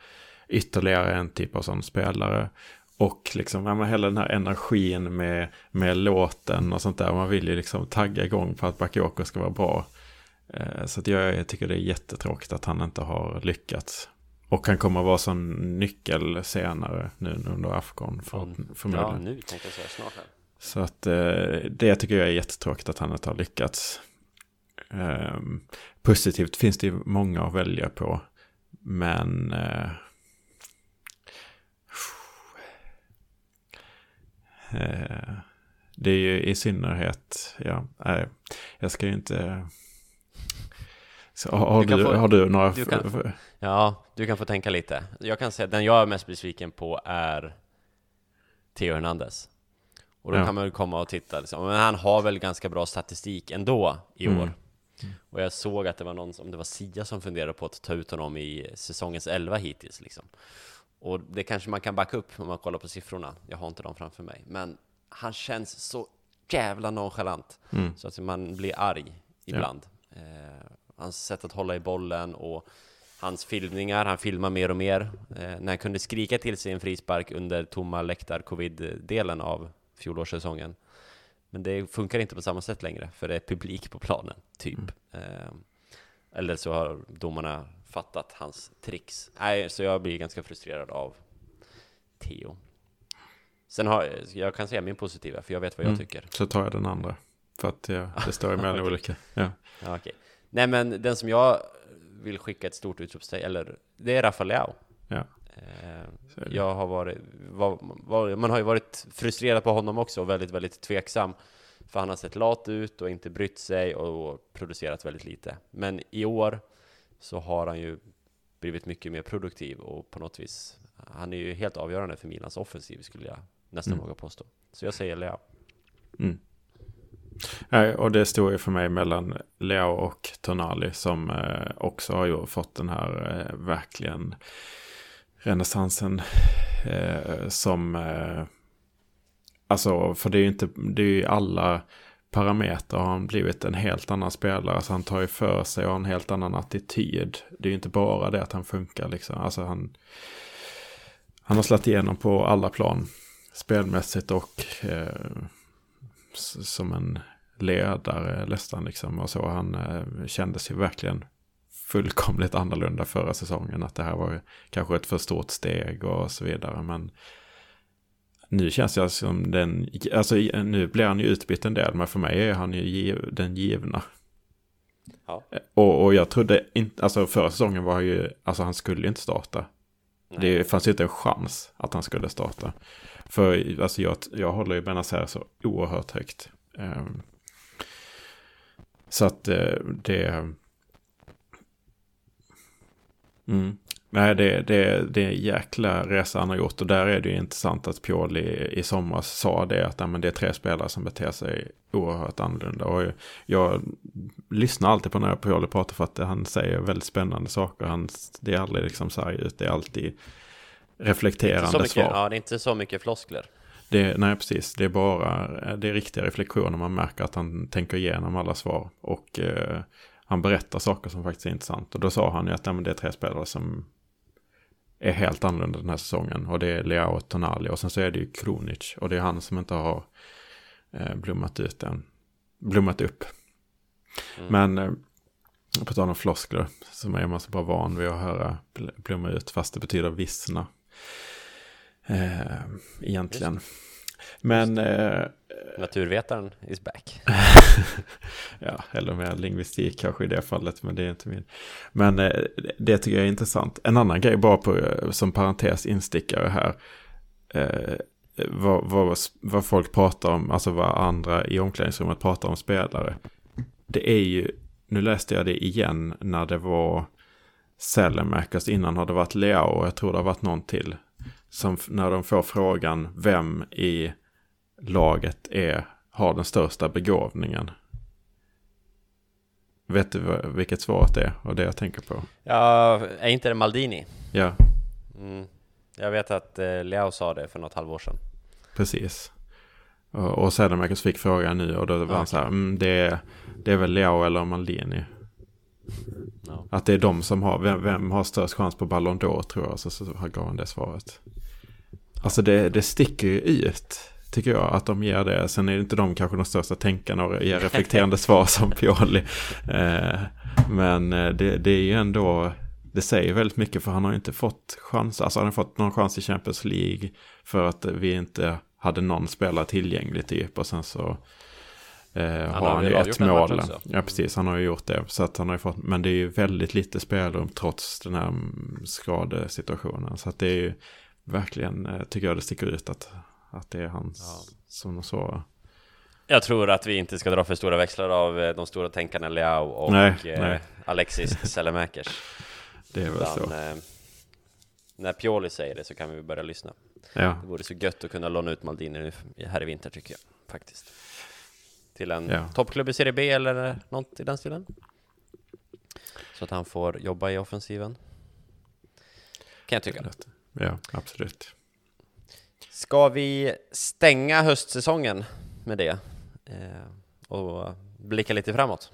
ytterligare en typ av sån spelare. Och liksom, ja, hela den här energin med, med låten och sånt där. Man vill ju liksom tagga igång på att Bakayoko ska vara bra. Eh, så att jag, jag tycker det är jättetråkigt att han inte har lyckats. Och han kommer vara som nyckel senare nu under Afghan för, förmodligen. Ja, nu tänkte jag säga snart här. Så att eh, det tycker jag är jättetråkigt att han inte har lyckats. Eh, positivt finns det ju många att välja på. Men... Eh, eh det är ju i synnerhet, ja, nej, jag ska ju inte så har, du, du få, har du några... Du kan, ja, du kan få tänka lite. Jag kan säga den jag är mest besviken på är Theo Hernandez. Och då ja. kan man väl komma och titta liksom. Men han har väl ganska bra statistik ändå i mm. år. Mm. Och jag såg att det var någon, om det var Sia som funderade på att ta ut honom i säsongens 11 hittills liksom. Och det kanske man kan backa upp om man kollar på siffrorna. Jag har inte dem framför mig. Men han känns så jävla nonchalant. Mm. Så att man blir arg ibland. Ja. Eh, hans sätt att hålla i bollen och hans filmningar, han filmar mer och mer. Eh, när han kunde skrika till sig en frispark under tomma läktar-covid-delen av fjolårssäsongen. Men det funkar inte på samma sätt längre, för det är publik på planen, typ. Mm. Eh, Eller så har domarna fattat hans tricks. Nej, så jag blir ganska frustrerad av Theo. Sen har jag kan säga min positiva, för jag vet vad jag Mm. tycker. Så tar jag den andra. För att ja, det står emellan Okej. olika. Ja. Ja, okej. Nej, men den som jag vill skicka ett stort utropstecken, eller det är Rafael Leao. Ja. Eh, jag har varit, var, var, man har ju varit frustrerad på honom också och väldigt, väldigt tveksam. För han har sett lat ut och inte brytt sig och producerat väldigt lite. Men i år så har han ju blivit mycket mer produktiv och på något vis, han är ju helt avgörande för Milans offensiv skulle jag nästan Mm. våga påstå. Så jag säger Leao. Mm. Eh, och det står ju för mig mellan Leo och Tonali som eh, också har ju fått den här eh, verkligen renässansen som alltså för det är ju inte det är ju alla parametrar har han blivit en helt annan spelare. Alltså han tar ju för sig och har en helt annan attityd. Det är ju inte bara det att han funkar liksom. Alltså han, han har slagit igenom på alla plan. Spelmässigt och eh, som en ledare nästan liksom. Och så han eh, kändes ju verkligen fullkomligt annorlunda förra säsongen. Att det här var kanske ett för stort steg och så vidare. Men nu känns det som den, alltså nu blir han ju utbytt en del. Men för mig är han ju giv, den givna. Ja. Och, och jag trodde inte, alltså förra säsongen var ju, alltså han skulle ju inte starta. Det fanns ju inte en chans att han skulle starta. För alltså jag, jag håller ju Benazer så oerhört högt. Ehm, så att eh, det... Mm. Nej, det, det, det är en jäkla resa han har gjort. Och där är det ju intressant att Pioli i somras sa det. Att nej, men det är tre spelare som beter sig oerhört annorlunda. Och jag, jag lyssnar alltid på när Pioli pratar för att han säger väldigt spännande saker. Han, det är aldrig liksom sarg ut. Det är alltid reflekterande mycket, svar. ja, det är inte så mycket floskler. Det, nej, precis. Det är bara det är riktiga reflektioner. Man märker att han tänker igenom alla svar. Och eh, han berättar saker som faktiskt är intressant. Och då sa han ju att men det är tre spelare som är helt annorlunda den här säsongen. Och det är Leao och Tonali. Och sen så är det ju Kronic. Och det är han som inte har eh, blommat ut än. Blommat upp. Mm. Men eh, på tal om floskler. Så är man så bara van vid att höra bl- blomma ut. Fast det betyder vissna. Eh, egentligen. Men, eh, Naturvetaren is back. ja, eller mer lingvistik kanske i det fallet, men det är inte min. Men eh, det tycker jag är intressant. En annan grej bara på, eh, som parentes instickare här. Eh, vad, vad, vad folk pratar om, alltså vad andra i omklädningsrummet pratar om spelare. Det är ju, nu läste jag det igen när det var Sellemakers, innan har det varit Leao och jag tror det har varit någon till. Som när de får frågan vem i laget är, har den största begåvningen. Vet du vilket svaret är och det jag tänker på? Ja, är inte det Maldini? Ja, Mm. Jag vet att eh, Leo sa det för något halvår sedan. precis. Och, och fick frågan nu och då var han så här, mm, det, är, det är väl Leao eller Maldini. Ja. Att det är de som har, vem, vem har störst chans på Ballon d'Or tror jag, så, så gav han det svaret. Alltså det, det sticker ju ut, tycker jag, att de ger det. Sen är det inte de kanske de största tänkarna och ger reflekterande svar som Pioli. Eh, men eh, det, det är ju ändå, det säger väldigt mycket för han har inte fått chans, alltså han har fått någon chans i Champions League för att vi inte hade någon spelare tillgänglig typ och sen så eh, har har han ju ett mål. Ja, precis. Han har ju gjort det. Så att han har fått, men det är ju väldigt lite spelrum trots den här mm, skadesituationen. Så att det är ju verkligen, eh, tycker jag det sticker ut att, att det är hans Ja. som så. Jag tror att vi inte ska dra för stora växlar av eh, de stora tänkarna Leao och Nej, eh, nej. Alexis Sellemakers. Det är väl Utan, så. eh, när Pioli säger det så kan vi börja lyssna. Ja, Det vore så gött att kunna låna ut Maldini nu- här i vinter tycker jag, faktiskt. Till en Ja. toppklubb i Serie B eller något i den stilen. Så att han får jobba i offensiven. Kan jag tycka. ja, absolut. Ska vi stänga höstsäsongen med det? Eh, och blicka lite framåt?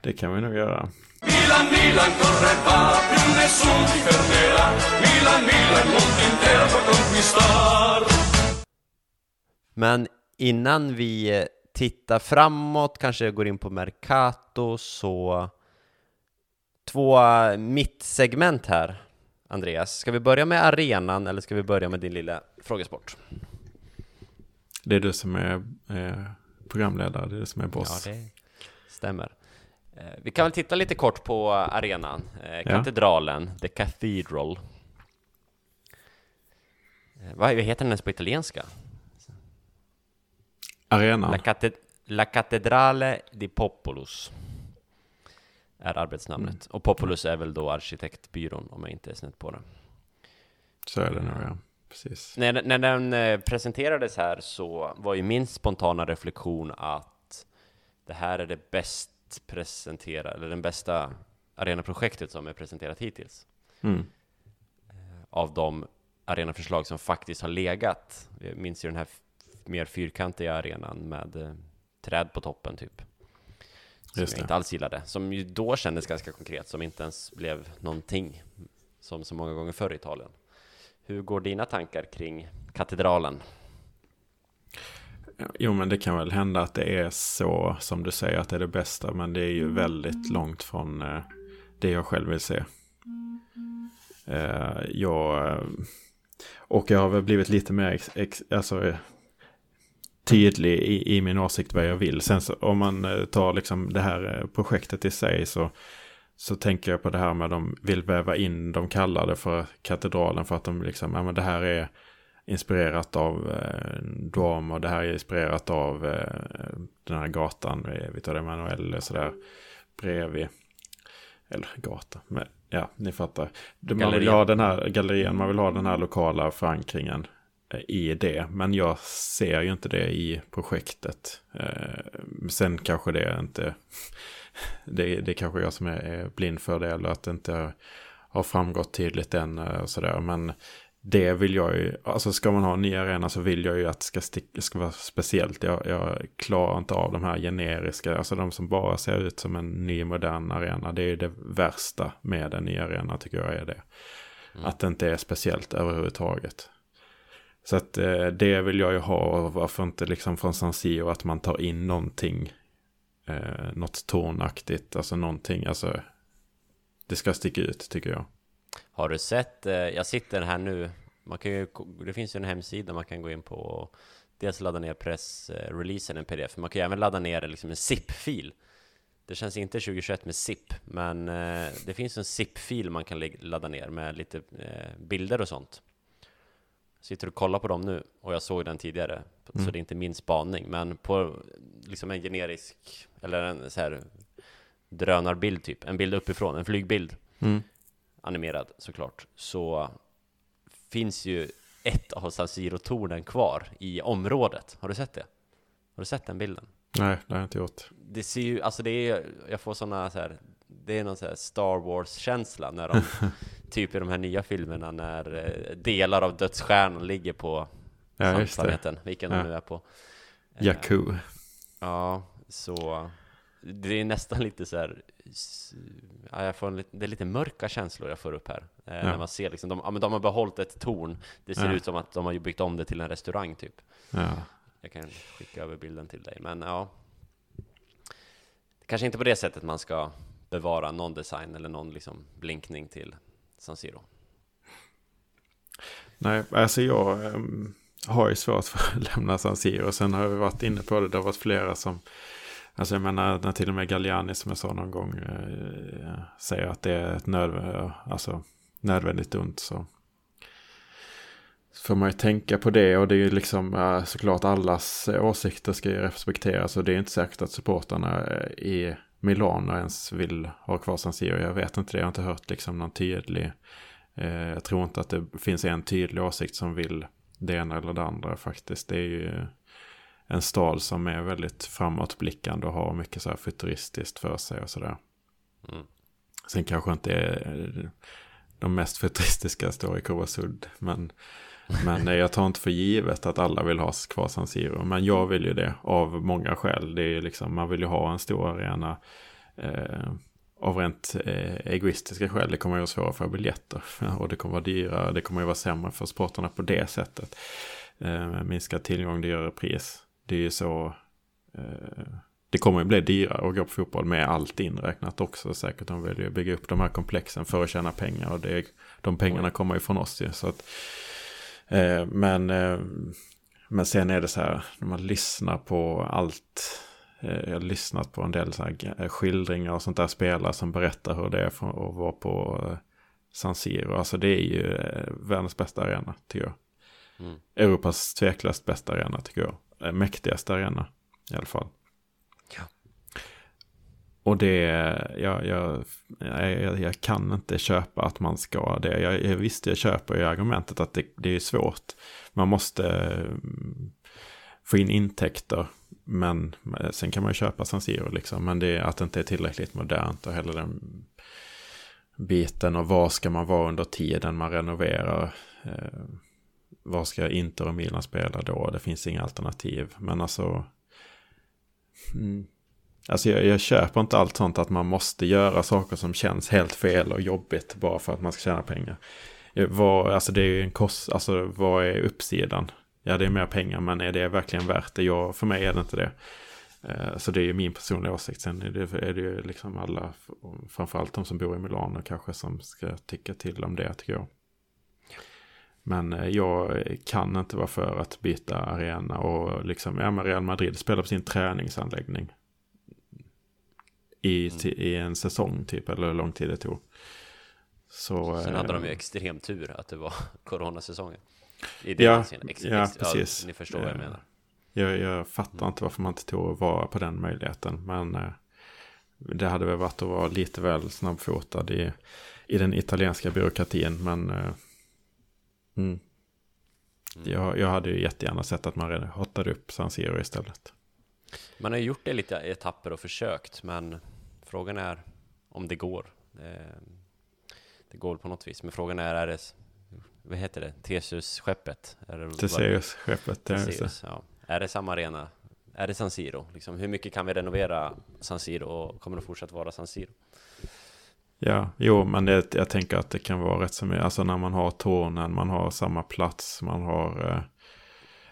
Det kan vi nog göra. Milan, Milan corre va, più nessuno ti fermerà. Milan, Milan, mondo intero può conquistar. Men innan vi tittar framåt, kanske går in på Mercato, så två mittsegment här, Andreas. Ska vi börja med arenan eller ska vi börja med din lilla frågesport? Det är du som är eh, programledare, det är du som är boss. Ja, det stämmer. Eh, Vi kan väl titta lite kort på arenan, eh, Ja. katedralen, The Cathedral. Eh, Vad heter den ens på italienska? Arenan, La, cate La Cattedrale di Populus är arbetsnamnet. Och Populus är väl då arkitektbyrån om jag inte är snett på det. så är det nu ja. Precis. När, när den eh, presenterades här så var ju min spontana reflektion att det här är det bäst presenterade, eller den bästa arenaprojektet som är presenterat hittills. Mm. Av de arenaförslag som faktiskt har legat. Jag minns ju den här mer fyrkantiga arenan med eh, träd på toppen typ. Som Just jag inte alls gillade. Som ju då kändes ganska konkret, som inte ens blev någonting. Som så många gånger förr i Italien. Hur går dina tankar kring katedralen? Jo men det kan väl hända att det är så som du säger att det är det bästa. Men det är ju väldigt långt från eh, det jag själv vill se. Eh, jag, eh, och jag har väl blivit lite mer ex, ex, alltså, tydlig i, i min åsikt vad jag vill. Sen så, om man eh, tar liksom det här eh, projektet i sig så, så tänker jag på det här med att de vill väva in, de kallar det för katedralen för att de liksom, ja men det här är inspirerat av eh, Duomo och det här är inspirerat av eh, den här gatan, eh, Vittorio Emanuele sådär bredvid. Eller gata, men ja, ni fattar. Man vill Gallerian. ha den här gallerien, man vill ha den här lokala förankringen i det. Men jag ser ju inte det i projektet. Eh, Sen kanske det inte, det, det kanske jag som är, blind för det eller att det inte har framgått tydligt än eh, och sådär. Men det vill jag ju, alltså ska man ha en ny arena så vill jag ju att det ska, stick, ska vara speciellt. Jag, jag klarar inte av de här generiska, alltså de som bara ser ut som en ny modern arena. Det är ju det värsta med en ny arena tycker jag är det. Att det inte är speciellt överhuvudtaget. Så att eh, det vill jag ju ha och varför inte liksom från San Siro att man tar in någonting. Eh, något tornaktigt, alltså någonting, alltså. Det ska sticka ut tycker jag. Har du sett, eh, jag sitter här nu, man kan ju, det finns ju en hemsida man kan gå in på och dels ladda ner pressreleasen, en pdf, man kan ju även ladda ner liksom en zip-fil. Det känns inte 2021 med zip, men eh, det finns en zip-fil man kan ladda ner med lite eh, bilder och sånt. Sitter och kollar på dem nu, och jag såg den tidigare, så det är inte min spaning, men på liksom en generisk, eller en så här drönarbild typ, en bild uppifrån, en flygbild animerad såklart, så finns ju ett av San Siro-tornen kvar i området. Har du sett det? Har du sett den bilden? Nej, det har jag inte gjort. Det ser ju, alltså det är, jag får såna så här, det är någon så här Star Wars-känsla när de, typ i de här nya filmerna när eh, delar av dödsstjärnan ligger på Ja, sandplaneten, vilken de Ja. nu är på. Jakku. Ja, så det är nästan lite så här, ja, jag får en, det är lite mörka känslor jag får upp här. Eh, När man ser liksom, de, ja, men de har behållit ett torn. Det ser Ja. ut som att de har byggt om det till en restaurang typ. Ja. Jag kan skicka över bilden till dig, men ja. Kanske inte på det sättet man ska bevara någon design eller någon liksom blinkning till San Siro. Nej, alltså jag um, har ju svårt för att lämna San Siro. Sen har vi varit inne på det, det har varit flera som... Alltså jag menar, när till och med Galliani som jag sa någon gång eh, säger att det är ett nödv alltså, nödvändigt ont så... Får man ju tänka på det och det är ju liksom eh, såklart allas åsikter ska ju respekteras och det är inte säkert att supportarna eh, är i Milano ens vill ha kvar San Siro. Jag vet inte det, jag har inte hört liksom någon tydlig Eh, Jag tror inte att det finns en tydlig åsikt som vill det ena eller det andra faktiskt. Det är ju en stad som är väldigt framåtblickande och har mycket så här futuristiskt för sig och sådär. Mm. Sen kanske inte är de mest futuristiska står i Kovasud. Men, men eh, jag tar inte för givet att alla vill ha kvar San Siro. Men jag vill ju det av många skäl. Det är ju liksom, man vill ju ha en stor arena. Eh, av rent eh, egoistiska skäl. Det kommer ju vara svårare för biljetter. Och det kommer vara dyrare. Det kommer ju vara sämre för sporterna på det sättet. Eh, minskad tillgång, dyrare pris. Det är ju så eh, det kommer ju bli dyrare att gå på fotboll med allt inräknat också säkert. De vill ju bygga upp de här komplexen för att tjäna pengar och det, de pengarna kommer ju från oss ju. Så att, eh, men, eh, men sen är det så här, när man lyssnar på allt. Eh, jag har lyssnat på en del så här skildringar och sånt där spelare som berättar hur det är att vara på eh, San Siro. Alltså det är ju eh, världens bästa arena tycker jag. Mm. Europas tveklöst bästa arena tycker jag. Eh, mäktigaste arena i alla fall. Och det, jag, jag, jag, jag, kan inte köpa att man ska det. Jag, jag visste, jag köper ju argumentet att det, det är svårt. Man måste mm, få in intäkter. Men eh, sen kan man ju köpa San Siro liksom. Men det är att det inte är tillräckligt modernt och hela den biten. Och var ska man vara under tiden man renoverar. Eh, var ska Inter och Milan spela då? Det finns inga alternativ. Men alltså... Mm, alltså jag, jag, köper inte allt sånt att man måste göra saker som känns helt fel och jobbigt bara för att man ska tjäna pengar. Eh, vad, alltså det är ju en kost, alltså vad är uppsidan? Ja det är mer pengar men är det verkligen värt det? Jag, för mig är det inte det. Eh, så det är ju min personliga åsikt. Sen är det, är det ju liksom alla, framförallt de som bor i Milano kanske som ska tycka till om det tycker jag. Men eh, jag kan inte vara för att byta arena och liksom, ja men Real Madrid spelar på sin träningsanläggning. I, mm. i en säsong typ, eller hur lång tid det tog. Så, Sen hade de ju eh, extremt tur att det var coronasäsongen. I det ja, ex, ja, ex, precis. Ja, ni förstår vad jag menar. Jag, jag fattar mm. inte varför man inte tog vara på den möjligheten. Men eh, det hade väl varit att vara lite väl snabbfotad i, i den italienska byråkratin. Men eh, Mm. Mm. Jag, jag hade ju jättegärna sett att man redan hotade upp San Siro istället. Man har gjort det lite etapper och försökt, men frågan är om det går. Det, går på något vis, men frågan är, är det, vad heter det, Theseus-skeppet? Theseus-skeppet, Theseus, ja. Är det samma arena? Är det San Siro? Liksom, hur mycket kan vi renovera San Siro och kommer det fortsatt vara San Siro? Ja, jo, men det, jag tänker att det kan vara rätt mycket. Alltså när man har tornen, man har samma plats, man har... Eh,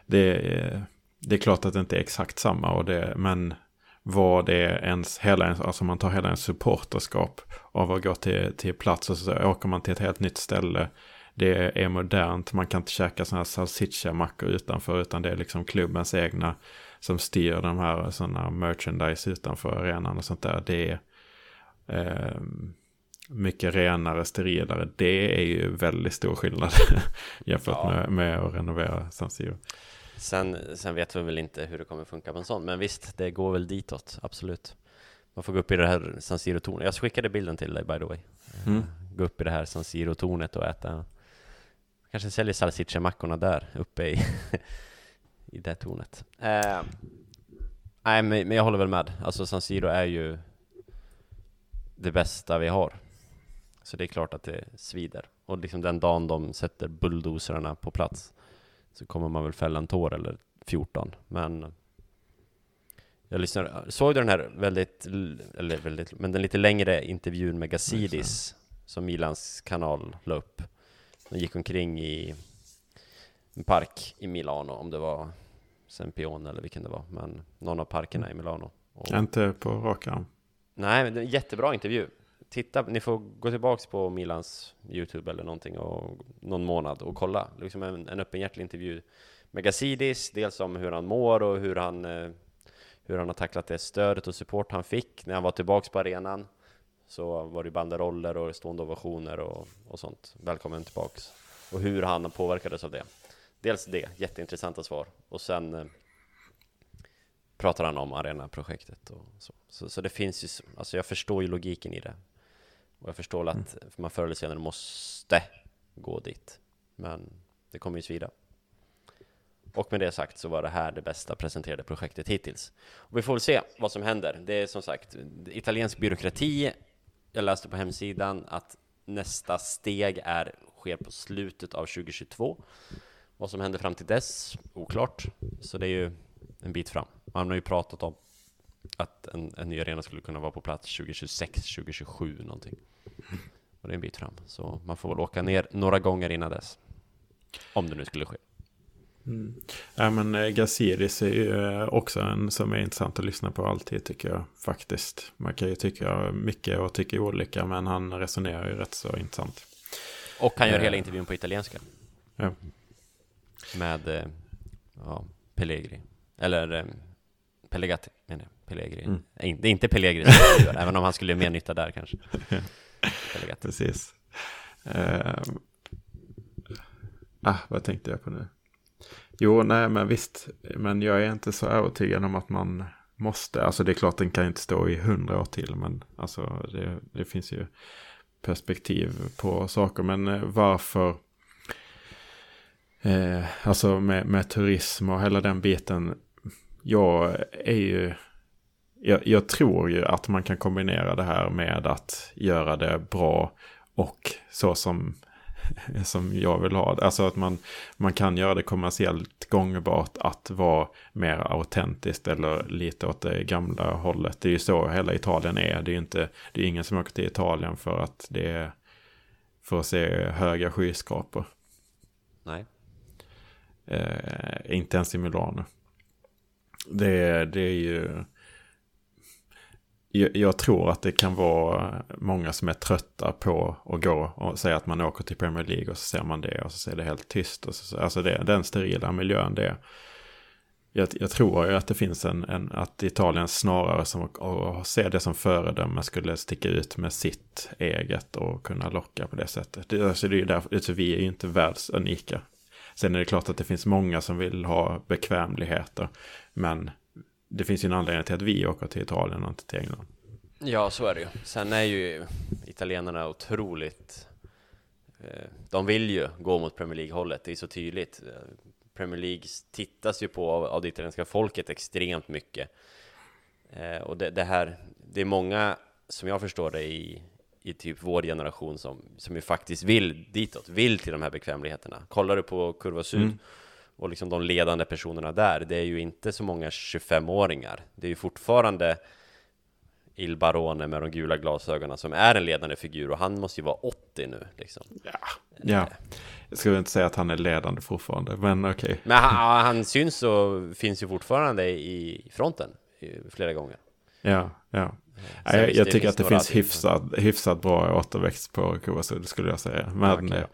det, det är klart att det inte är exakt samma, och det, men vad det är ens, hela ens, alltså man tar hela ens supporterskap av att gå till, till plats och så åker man till ett helt nytt ställe. Det är modernt, man kan inte käka sådana här salsiccia-mackor utanför, utan det är liksom klubbens egna som styr de här sådana merchandise utanför arenan och sånt där. Det är... Eh, mycket renare, sterilare. Det är ju väldigt stor skillnad jämfört ja. med, med att renovera San Siro. Sen, sen vet vi väl inte hur det kommer funka på en sån, men visst, det går väl ditåt, absolut. Man får gå upp i det här San Siro-tornet. Jag skickade bilden till dig, by the way. Mm. Gå upp i det här San Siro-tornet och äta. Kanske säljer salsiccia-mackorna där uppe i, i det tornet. Eh, nej, men, men jag håller väl med. Alltså San Siro är ju det bästa vi har. Så det är klart att det svider. Och liksom den dagen de sätter bulldozerna på plats så kommer man väl fälla en tår eller 14. Men jag lyssnade, såg du den här väldigt, eller väldigt, men den lite längre intervjun med Gazidis som Milans kanal la upp. De gick omkring i en park i Milano, om det var Sempione eller vilken det var, men någon av parkerna i Milano. Och... Inte på rak arm. Nej, men det är en jättebra intervju titta, ni får gå tillbaks på Milans Youtube eller någonting och någon månad och kolla. Liksom en, en öppenhjärtig intervju med Gazidis, dels om hur han mår och hur han, eh, hur han har tacklat det stödet och support han fick när han var tillbaks på arenan. Så var det banderoller och stående ovationer och, och sånt. Välkommen tillbaks. Och hur han påverkades av det. Dels det, jätteintressanta svar. Och sen eh, pratar han om arenaprojektet och så. så. Så det finns ju, alltså jag förstår ju logiken i det. Och jag förstår att mm. man förr eller senare måste gå dit. Men det kommer ju svida. Och med det sagt så var det här det bästa presenterade projektet hittills. Och vi får väl se vad som händer. Det är som sagt italiensk byråkrati. Jag läste på hemsidan att nästa steg är, sker på slutet av 2022. Vad som händer fram till dess, oklart. Så det är ju en bit fram. Man har ju pratat om att en, en ny arena skulle kunna vara på plats 2026, 2027 någonting. Och det är en bit fram. Så man får väl åka ner några gånger innan dess. Om det nu skulle ske. Mm. Ja, men eh, Gazidis är ju eh, också en som är intressant att lyssna på alltid tycker jag faktiskt. Man kan ju tycka mycket och tycka olika men han resonerar ju rätt så intressant. Och han gör Eh. hela intervjun på italienska. Ja. Med, eh, ja, Pellegri. Eller Pellegatti, menar jag. Pellegri. Mm. Det är inte Pellegri som gör, även om han skulle göra mer nytta där kanske. Precis. Eh, ah, vad tänkte jag på nu? Jo, nej men visst. Men jag är inte så övertygad om att man måste. Alltså det är klart den kan inte stå i hundra år till. Men alltså det, det finns ju perspektiv på saker. Men eh, varför? Eh, alltså med, med turism och hela den biten. Jag är ju jag, jag tror ju att man kan kombinera det här med att göra det bra och så som, som jag vill ha det. Alltså att man, man kan göra det kommersiellt gångbart att vara mer autentiskt eller lite åt det gamla hållet. Det är ju så hela Italien är. Det är ju inte, det är ingen som åker till Italien för att det är för att se höga skyskrapor. Nej. Eh, inte ens i Milano. Det, det är ju... Jag, tror att det kan vara många som är trötta på att gå och säga att man åker till Premier League och så ser man det och så ser det helt tyst. Och så, alltså det, den sterila miljön det jag, jag tror ju att det finns en, en att Italien snarare som att se det som föredöme skulle sticka ut med sitt eget och kunna locka på det sättet. Det, alltså det är ju därför, alltså vi är ju inte världsunika. Sen är det klart att det finns många som vill ha bekvämligheter. Men det finns ju en anledning till att vi åker till Italien och inte till England. Ja, så är det ju. Sen är ju italienarna otroligt... eh, De vill ju gå mot Premier League-hållet, det är så tydligt. Premier League tittas ju på av, av det italienska folket extremt mycket. Eh, Och det, det här, det är många, som jag förstår det, i, i typ vår generation som, som ju faktiskt vill ditåt, vill till de här bekvämligheterna. Kollar du på Kurva Syd Mm. Och liksom de ledande personerna där, det är ju inte så många 25-åringar. Det är ju fortfarande Il Barone med de gula glasögonen som är en ledande figur och han måste ju vara 80 nu liksom. Ja, jag skulle inte säga att han är ledande fortfarande, men okej. Men han, han syns och finns ju fortfarande i fronten flera gånger. Ja, ja. Nej, jag, jag tycker att det finns till. hyfsad, hyfsat bra återväxt på Kovasud skulle jag säga. Men, ja. eh,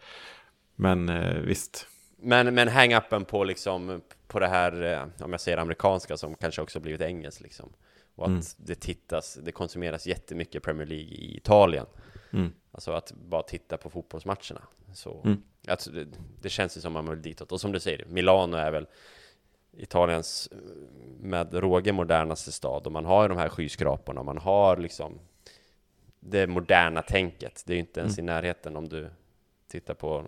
men eh, visst. Men, men hang-upen på liksom, på det här, eh, om jag säger amerikanska som kanske också blivit engelskt liksom. Och att Mm. det tittas, det konsumeras jättemycket Premier League i Italien. Mm. Alltså att bara titta på fotbollsmatcherna. Så Mm. alltså det, det känns ju som man vill ditåt. Och som du säger, Milano är väl Italiens eh, med råge modernaste stad. Och man har ju de här skyskraporna, man har liksom det moderna tänket. Det är ju inte ens Mm. i närheten om du tittar på,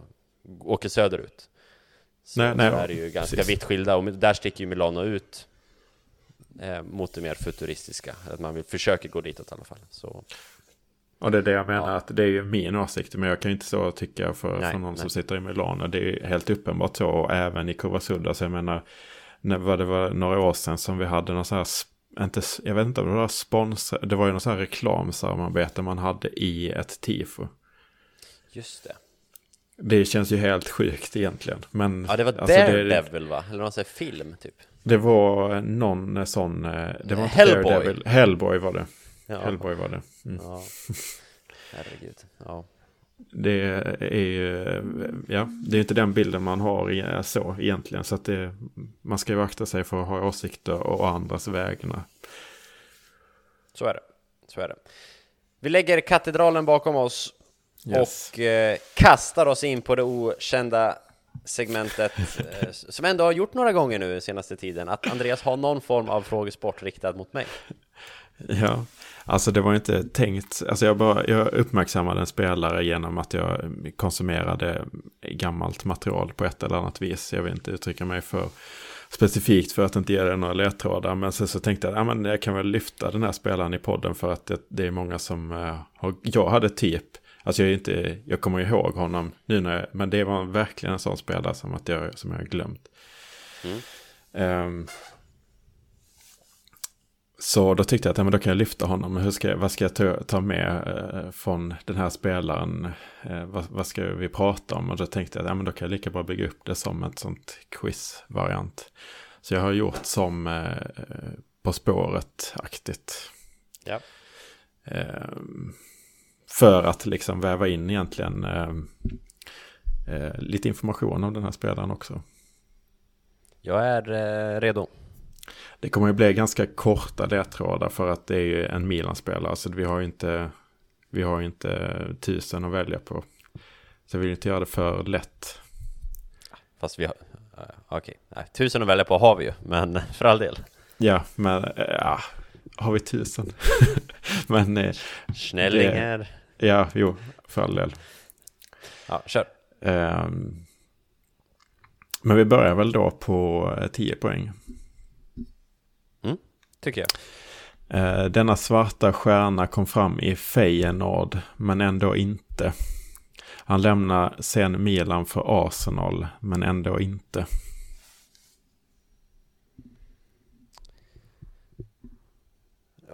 åker söderut. Så, Nej, nej, så är det ju ganska precis. vitt skilda. Och där sticker ju Milano ut eh, mot det mer futuristiska. Att man vill försöka gå ditåt i alla fall. Så Och det är det jag menar, Ja. att det är ju min åsikt, men jag kan inte så tycka för, Nej, för någon som nej. sitter i Milano. Det är ju helt uppenbart så, och även i Kovasud. Alltså jag menar, när, vad det var några år sedan som vi hade någon så här, inte, jag vet inte om det var sponsor, det var ju någon så här reklamsamarbete man hade i ett tifo. just det. Det känns ju helt sjukt egentligen. Men, Ja, det var alltså, det- Daredevil va? Eller någon sån här film typ. Det var någon sån, eh, det var Hellboy. Daredevil. Hellboy var det. Ja. Hellboy var det. Mm. Ja. Herregud. Ja. Det är ju, ja, det är inte den bilden man har i- så egentligen. Så att det, man ska ju akta sig för att ha åsikter och andras vägnar. Så är det. Så är det. Vi lägger katedralen bakom oss Yes. och eh, kastar oss in på det okända segmentet eh, som ändå har gjort några gånger nu senaste tiden. Att Andreas har någon form av frågesport riktad mot mig. Ja, alltså det var inte tänkt. Alltså jag, bara, jag uppmärksammade en spelare genom att jag konsumerade gammalt material på ett eller annat vis. Jag vill inte uttrycka mig för specifikt för att inte ge det några ledtrådar. Men sen så tänkte jag att men jag kan väl lyfta den här spelaren i podden för att det, det är många som eh, har, jag hade typ, alltså jag, är inte, jag kommer ihåg honom nu när jag, men det var verkligen en sån spelare som, att jag, som jag har glömt. Mm. Ehm, Så då tyckte jag att ja, men då kan jag lyfta honom. Men hur ska vad ska jag ta, ta med eh, från den här spelaren? Eh, vad, vad, ska vi prata om? Och då tänkte jag att ja, men då kan jag lika bra bygga upp det som ett sånt quiz-variant. Så jag har gjort som eh, På spåret-aktigt. Ja. Eh, för att liksom väva in egentligen eh, eh, lite information om den här spelaren också. Jag är eh, redo. Det kommer ju bli ganska korta ledtrådar för att det är ju en Milan-spelare. Så vi har ju inte, vi har inte tusen att välja på. Så jag vill inte göra det för lätt. Fast vi har... Uh, Okej, okay. tusen att välja på har vi ju, men för all del. Ja, men ja, har vi tusen? men... Äh, Snällingar. Det, ja, jo, för all del. Ja, kör. Um, men vi börjar väl då på 10 poäng. Mm, tycker jag. Uh, denna svarta stjärna kom fram i Feyenoord, men ändå inte. Han lämnar sen Milan för Arsenal, men ändå inte.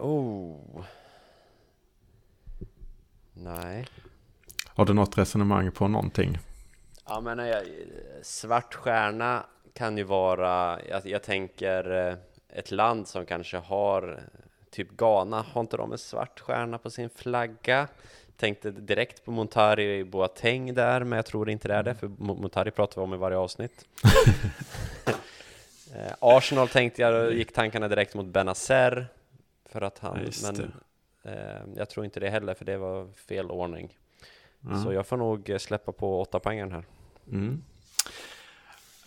Oh. Nej. Har du något resonemang på någonting? Ja, men jag, svart stjärna kan ju vara, jag, jag tänker eh, ett land som kanske har, typ Ghana, har inte de en svart stjärna på sin flagga? Tänkte direkt på Montari Boateng där, men jag tror inte det är det, för Montari pratar vi om i varje avsnitt. Eh, Arsenal tänkte jag, då gick tankarna direkt mot Benazer, för att han, Ja, men eh, jag tror inte det heller, för det var fel ordning. Ja. Så jag får nog släppa på åtta poängen här. Mm.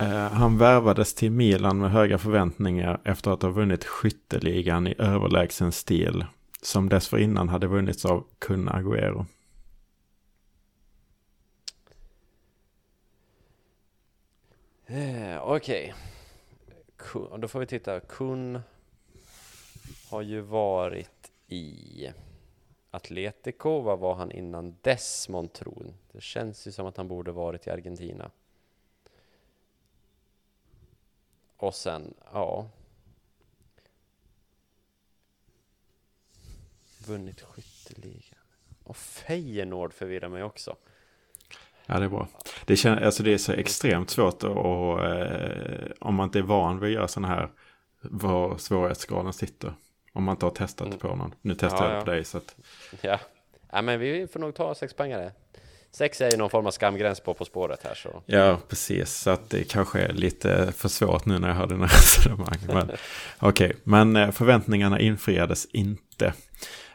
Eh, han värvades till Milan med höga förväntningar efter att ha vunnit skytteligan i överlägsen stil. Som dessförinnan hade vunnits av Kun Agüero. Eh, Okej. Kun- Då får vi titta. Kun har ju varit i Atletico. Vad var han innan dess, Montron? Det känns ju som att han borde varit i Argentina. Och sen, ja. Vunnit skytteligan. Och Feyenoord förvirrar mig också. Ja, det är bra. Det, kän, alltså det är så extremt svårt att, och, eh, om man inte är van vid att göra sådana här, var svårighetsgraden sitter. Om man inte har testat Mm. på någon. Nu testar Ja, jag ja. på dig så att, Ja. ja, men vi får nog ta sex poängare. Sex är ju någon form av skamgräns på På spåret här så. Ja, precis. Så att det kanske är lite för svårt nu när jag hör dina resonemang. Men, Okej, men eh, förväntningarna infriades inte.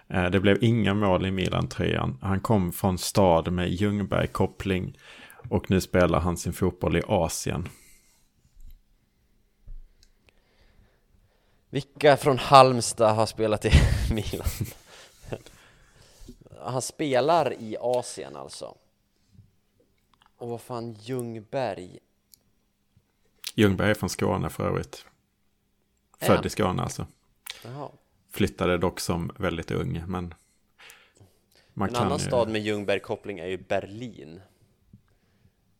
Eh, Det blev inga mål i Milan-tröjan. Han kom från stad med Ljungberg-koppling. Och nu spelar han sin fotboll i Asien. Vilka från Halmstad har spelat i Milan? Han spelar i Asien alltså. Och vad fan, Ljungberg? Ljungberg är från Skåne för övrigt. Född i Skåne alltså. Jaha. Flyttade dock som väldigt ung, men... En annan ju- stad med Ljungberg-koppling är ju Berlin.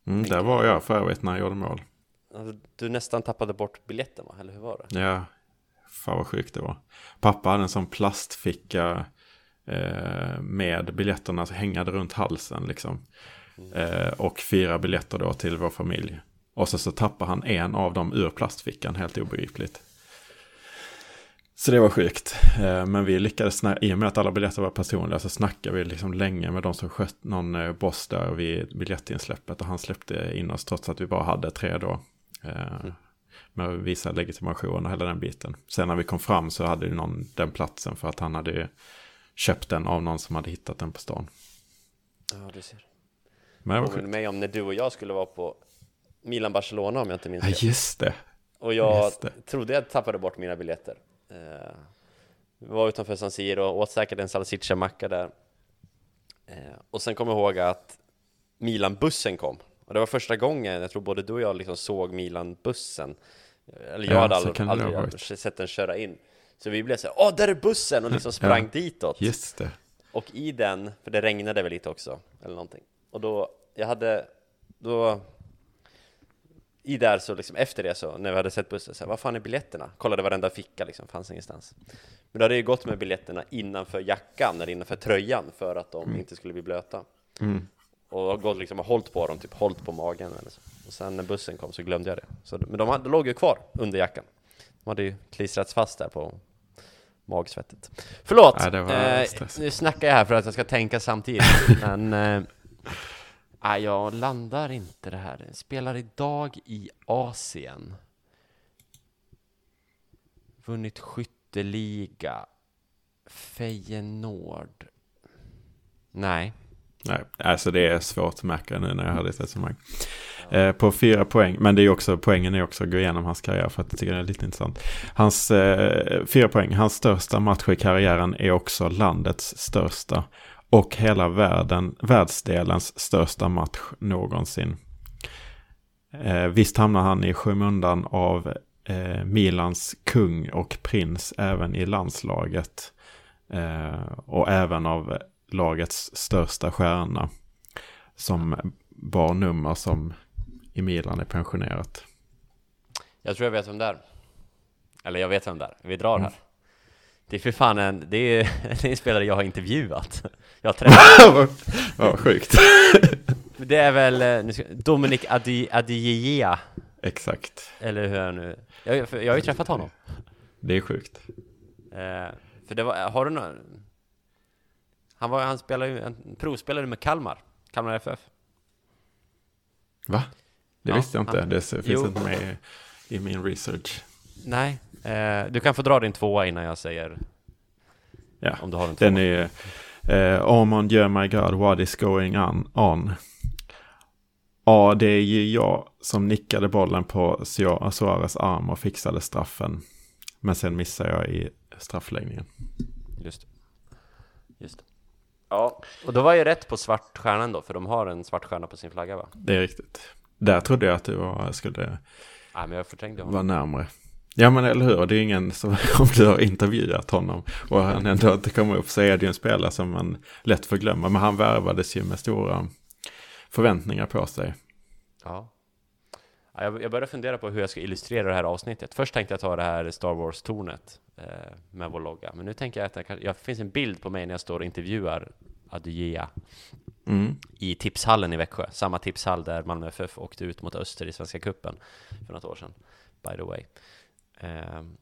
Mm, där var jag för övrigt när jag gjorde mål. Alltså, du nästan tappade bort biljetten va? Eller hur var det? Ja, fan vad sjukt det var. Pappa hade en sån plastficka eh, med biljetterna som hängade runt halsen liksom. Eh, och fyra biljetter då till vår familj. Och så, så tappade han en av dem ur plastfickan, helt obegripligt. Så det var sjukt. Eh, men vi lyckades, i och med att alla biljetter var personliga, så snackade vi liksom länge med de som skött någon eh, boss där vid biljettinsläppet. Och han släppte in oss trots att vi bara hade tre då. Eh, mm med att visa legitimation och hela den biten. Sen när vi kom fram så hade ju någon den platsen för att han hade köpt den av någon som hade hittat den på stan. Ja, du ser. Men det var sjukt. mig om när du och jag skulle vara på Milan-Barcelona om jag inte minns Ja, fel. just det. Och jag Just det. trodde jag tappade bort mina biljetter. Eh, vi var utanför San Siro och åt säkert en salsiccia-macka där. Eh, och sen kom jag ihåg att Milan-bussen kom. Och det var första gången, jag tror både du och jag liksom såg Milan-bussen. Eller jag Ja, hade aldrig, aldrig sett den köra in. Så vi blev så här, åh där är bussen! Och liksom sprang ditåt. Just det. Och i den, för det regnade väl lite också, eller någonting. Och då, jag hade, då i där så liksom efter det så, när vi hade sett bussen, så här, vad fan är biljetterna? Kollade varenda ficka liksom, fanns ingenstans. Men då hade det ju gått med biljetterna innanför jackan, eller innanför tröjan, för att de inte skulle bli blöta. Mm. Och har gått liksom och hållit på dem, typ hållit på magen eller så. Och sen när bussen kom så glömde jag det. Så, men de, hade, de låg ju kvar under jackan. De hade ju klistrats fast där på magsvettet. Förlåt! Var eh, nu snackar jag här för att jag ska tänka samtidigt, men eh, nej, jag landar inte det här. Spelar idag i Asien. Vunnit skytteliga. Feyenoord. Nej. Nej, alltså det är svårt att märka nu när jag har ditt resonemang. Eh, på fyra poäng, men det är också, poängen är också att gå igenom hans karriär för att jag tycker det är lite intressant. Hans eh, fyra poäng, hans största match i karriären är också landets största. Och hela världen, världsdelens största match någonsin. Eh, visst hamnar han i skymundan av eh, Milans kung och prins även i landslaget. Eh, och även av lagets största stjärna. Som bar nummer som i Milan är pensionerat. Jag tror jag vet vem det är. Eller jag vet vem det är. Vi drar här. Det är för fan en, det är, det är en spelare jag har intervjuat. Jag har träffat. Vad sjukt. Det är väl eh, nu ska, Dominic Adi, Adiyea, Exakt. eller hur är nu? Jag, jag har ju träffat honom. Det är sjukt. Eh, för det var, har du någon... Han var, han spelade en provspelare med Kalmar, Kalmar FF. Va? Det Ja, visste jag inte. han- Det finns Jo. inte med i, i min research. Nej, eh, du kan få dra din tvåa innan jag säger Ja, om du har en tvåa. den är eh, Oh mon Dieu my God, what is going on? on? Ja, det är ju jag som nickade bollen på Su- Suarez arm och fixade straffen. Men sen missade jag i straffläggningen. Just det. Just det. Ja, och då var jag rätt på svartstjärnan då, för de har en svart stjärna på sin flagga va? Det är riktigt. Där trodde jag att du var, skulle Nej, men jag förträngde honom. vara närmre. Ja men eller hur, det är ingen som, om du har intervjuat honom och han ändå inte kommer upp så är det ju en spelare som man lätt får glömma. Men han värvades ju med stora förväntningar på sig. Ja. Ja, Jag, jag började fundera på hur jag ska illustrera det här avsnittet. Först tänkte jag ta det här Star Wars-tornet eh, med vår logga, men nu tänker jag att det jag finns en bild på mig när jag står och intervjuar Adygea Mm. i tipshallen i Växjö. Samma tipshall där Malmö FF åkte ut mot Öster i Svenska Cupen för något år sedan, by the way. Ehm,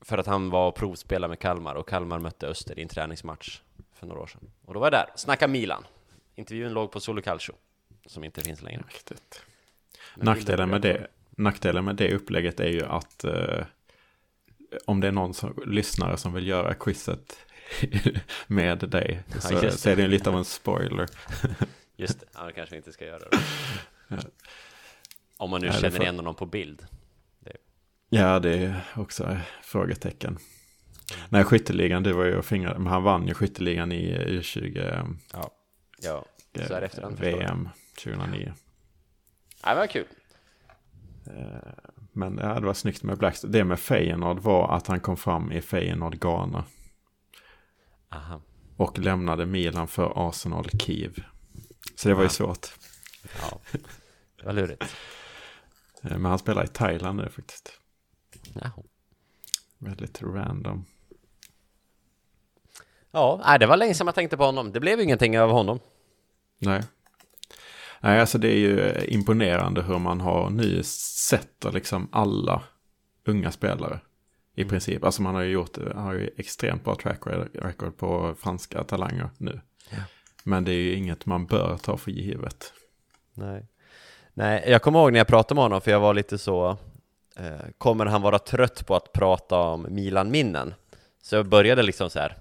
för att han var och provspelade med Kalmar och Kalmar mötte Öster i en träningsmatch för några år sedan. Och då var jag där, snacka Milan. Intervjun låg på Solo Calcio, som inte finns längre. Riktigt. Nackdelen med, det, nackdelen med det upplägget är ju att eh, om det är någon som, lyssnare som vill göra quizet med dig så, det. så är det ju lite av en spoiler. Just det, ja, det kanske vi inte ska göra då. Om man nu det känner igen honom på bild. Ja, det är också frågetecken. Nej, skytteligan, du var ju och fingrade, men han vann ju skytteligan i U20 Ja, ja. eh, Så här efterhand. VM 2009. Men vad kul. Eh, Men ja, det var snyggt med Blackstone. Det med Feyenoord var att han kom fram i Feyenoord Ghana Aha. och lämnade Milan för Arsenal Kiev. Så det var ju Ja. svårt. Ja, det var lurigt. Eh, Men han spelar i Thailand nu faktiskt. Jaha. Väldigt random. Ja, det var länge sedan jag tänkte på honom. Det blev ingenting av honom. Nej. Nej, alltså det är ju imponerande hur man har nu sätter liksom alla unga spelare. I Mm. princip. Alltså man har ju gjort, har ju extremt bra track record på franska talanger nu. Ja. Men det är ju inget man bör ta för givet. Nej. Nej, jag kommer ihåg när jag pratade med honom, för jag var lite så eh, Kommer han vara trött på att prata om Milan-minnen? Så jag började liksom så här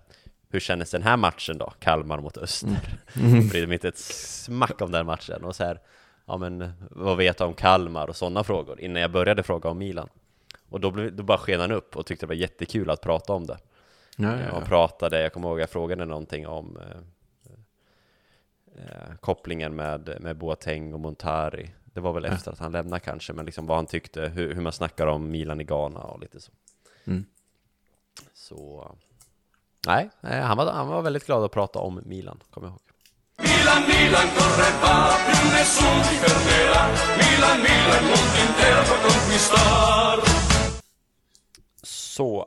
Hur kändes den här matchen då? Kalmar mot Öster Mm. Brydde mig inte ett smack om den matchen och så här Ja men, vad vet du om Kalmar och sådana frågor Innan jag började fråga om Milan Och då, blev, då bara sken han upp och tyckte det var jättekul att prata om det Ja, Ja, ja, och pratade, jag kommer ihåg jag frågade någonting om eh, eh, kopplingen med, med Boateng och Montari. Det var väl efter att han lämnade kanske, men liksom vad han tyckte, hur, hur man snackar om Milan i Ghana och lite så. Mm. Så, nej, nej han, var, han var väldigt glad att prata om Milan, kommer jag ihåg. Milan, Milan corre va, più nessuno ti fermerà. Milan, Milan, il mondo intero può conquistar. Så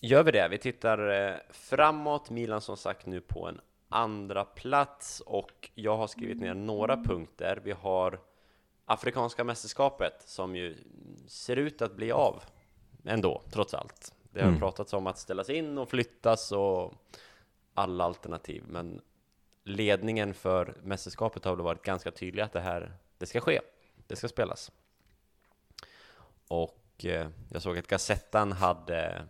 gör vi det. Vi tittar eh, framåt. Milan som sagt nu på en andra plats och jag har skrivit ner några punkter. Vi har Afrikanska mästerskapet som ju ser ut att bli av ändå, trots allt. Det har Mm. pratats om att ställas in och flyttas och alla alternativ, men ledningen för mästerskapet har väl varit ganska tydlig att det här, det ska ske, det ska spelas. Och eh, jag såg att Gazettan hade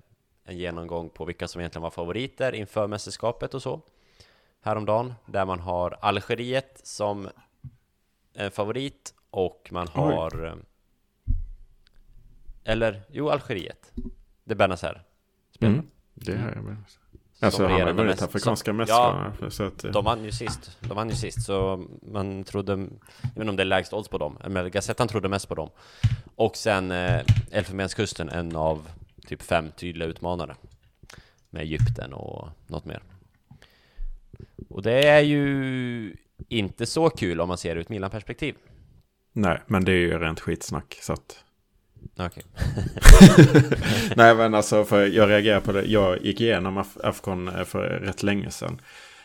en genomgång på vilka som egentligen var favoriter inför mästerskapet och så häromdagen, där man har Algeriet som en favorit och man Oj. har eh, eller, jo, Algeriet det är Benazer spelar. Mm, det är jag med. Som Alltså han har vunnit afrikanska så att, eh, De vann ju sist, de vann ju sist, så man trodde, jag vet inte om det är lägst odds på dem, men Gazettan trodde mest på dem. Och sen eh, Elfenbenskusten, en av typ fem tydliga utmanare. Med Egypten och något mer. Och det är ju inte så kul om man ser det ur ett Milan-perspektiv. Nej, men det är ju rent skitsnack. Så att... Okej. Nej, men alltså för jag reagerar på det. Jag gick igenom Af- Afcon eh, för rätt länge sedan.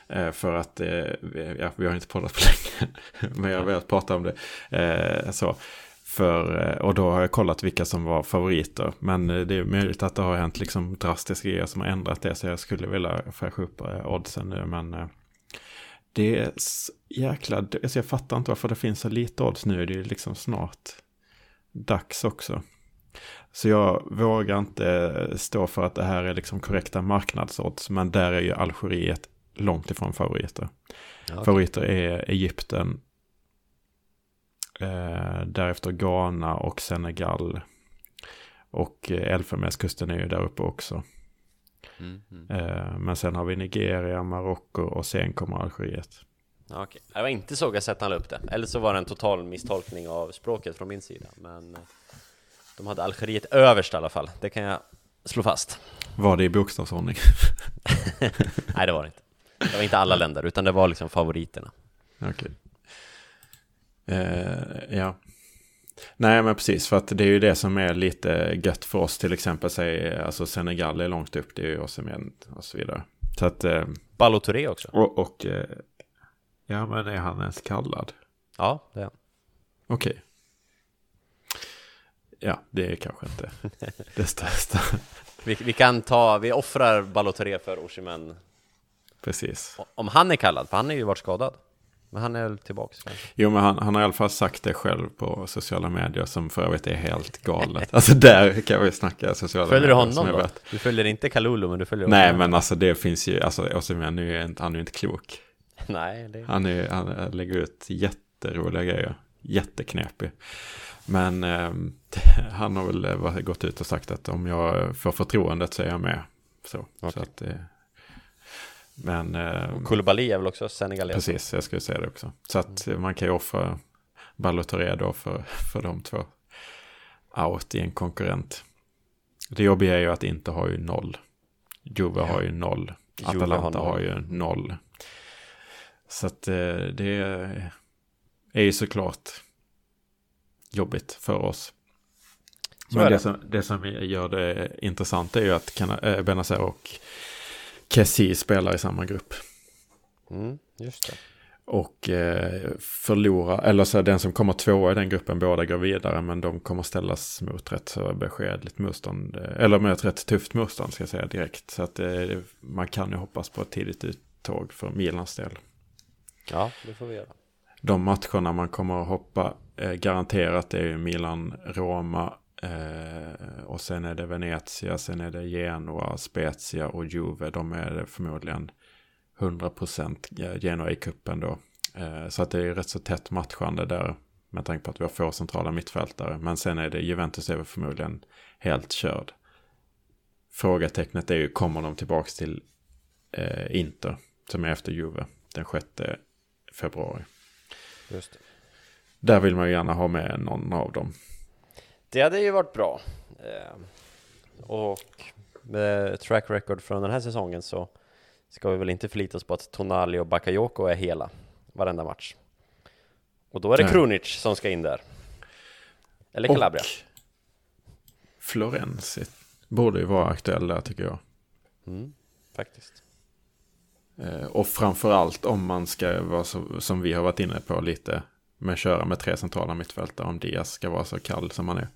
Eh, För att, eh, vi- ja, vi har inte poddat på länge. Men jag har velat prata om det. Så. För, och då har jag kollat vilka som var favoriter. Men det är möjligt att det har hänt liksom drastiska grejer som har ändrat det. Så jag skulle vilja fräscha upp oddsen nu. Men det är jäkla... Alltså jag fattar inte varför det finns så lite odds nu. Det är liksom snart dags också. Så jag vågar inte stå för att det här är liksom korrekta marknadsodds. Men där är ju Algeriet långt ifrån favoriter. Ja, okej. Favoriter är Egypten. Eh, därefter Ghana och Senegal. Och eh, Elfenbenskusten är ju där uppe också. Mm, mm. Eh, men sen har vi Nigeria, Marocko och sen kommer Algeriet. Okej. Det var inte så Gazettan la upp det, eller så var det en total misstolkning av språket från min sida. Men eh, de hade Algeriet överst i alla fall, det kan jag slå fast. Var det i bokstavsordning? Nej, det var det inte. Det var inte alla länder, utan det var liksom favoriterna. Okej. Eh, ja. Nej men precis, för att det är ju det som är lite gött för oss till exempel. Säg, alltså Senegal är långt upp, det är ju Osimhen och så vidare. Så att, eh, Ballo Touré också. och, och eh, ja men är han ens kallad? Ja, det är han. Okej. Ja, det är kanske inte det största. vi, vi kan ta, vi offrar Ballo Touré för Osimhen Precis. Om han är kallad, för han har ju varit skadad. Men han är väl tillbaks kanske. Jo, men han, han har i alla fall sagt det själv på sociala medier som för övrigt är helt galet. Alltså där kan vi snacka sociala Följer du medier som honom är då? värt- Du följer inte Kalulu, men du följer Nej, honom. men alltså det finns ju, alltså Osimhen är ju inte, han är ju inte klok. Nej, det... Han, är, han lägger ut jätteroliga grejer, jätteknepig. Men eh, han har väl eh, gått ut och sagt att om jag får förtroendet så är jag med. Så, så Okej. att, eh, men eh, Koulibaly är väl också senegales? precis, jag skulle säga det också. Så att eh, man kan ju offra Balotelli då för, för de två out i en konkurrent. Det jobbiga är ju att inte ha ju noll. Juve har ju noll. Har Atalanta har ju noll. Så att eh, det är ju såklart jobbigt för oss. Så Men det det. som, det som gör det intressant är ju att eh, Benazer och Kessie spelar i samma grupp. Mm, just det. Och eh, förlora, eller så den som kommer tvåa i den gruppen, båda går vidare, men de kommer ställas mot rätt så beskedligt motstånd, eh, eller ett rätt tufft motstånd ska jag säga direkt. Så att eh, man kan ju hoppas på ett tidigt uttåg för Milans del. Ja, det får vi göra. De matcherna man kommer att hoppa eh, garanterat är ju Milan-Roma eh, och sen är det Venezia, sen är det Genoa, Spezia och Juve. De är det förmodligen 100% eh, Genoa i kuppen då. Eh, så att det är rätt så tätt matchande där med tanke på att vi har få centrala mittfältare. Men sen är det Juventus är väl förmodligen helt körd. Frågetecknet är ju, kommer de tillbaka till eh, Inter som är efter Juve den sjätte? Februari. Just det. Där vill man ju gärna ha med någon av dem. Det hade ju varit bra. Eh, och med track record från den här säsongen så ska vi väl inte förlita oss på att Tonali och Bakayoko är hela varenda match. Och då är det Nej. Krunic som ska in där. Eller Calabria. Och Florenzi borde ju vara aktuell där tycker jag. Mm, faktiskt. Eh, Och framförallt om man ska vara så, som vi har varit inne på lite, med köra med tre centrala mittfältare, om Diaz ska vara så kall som han är.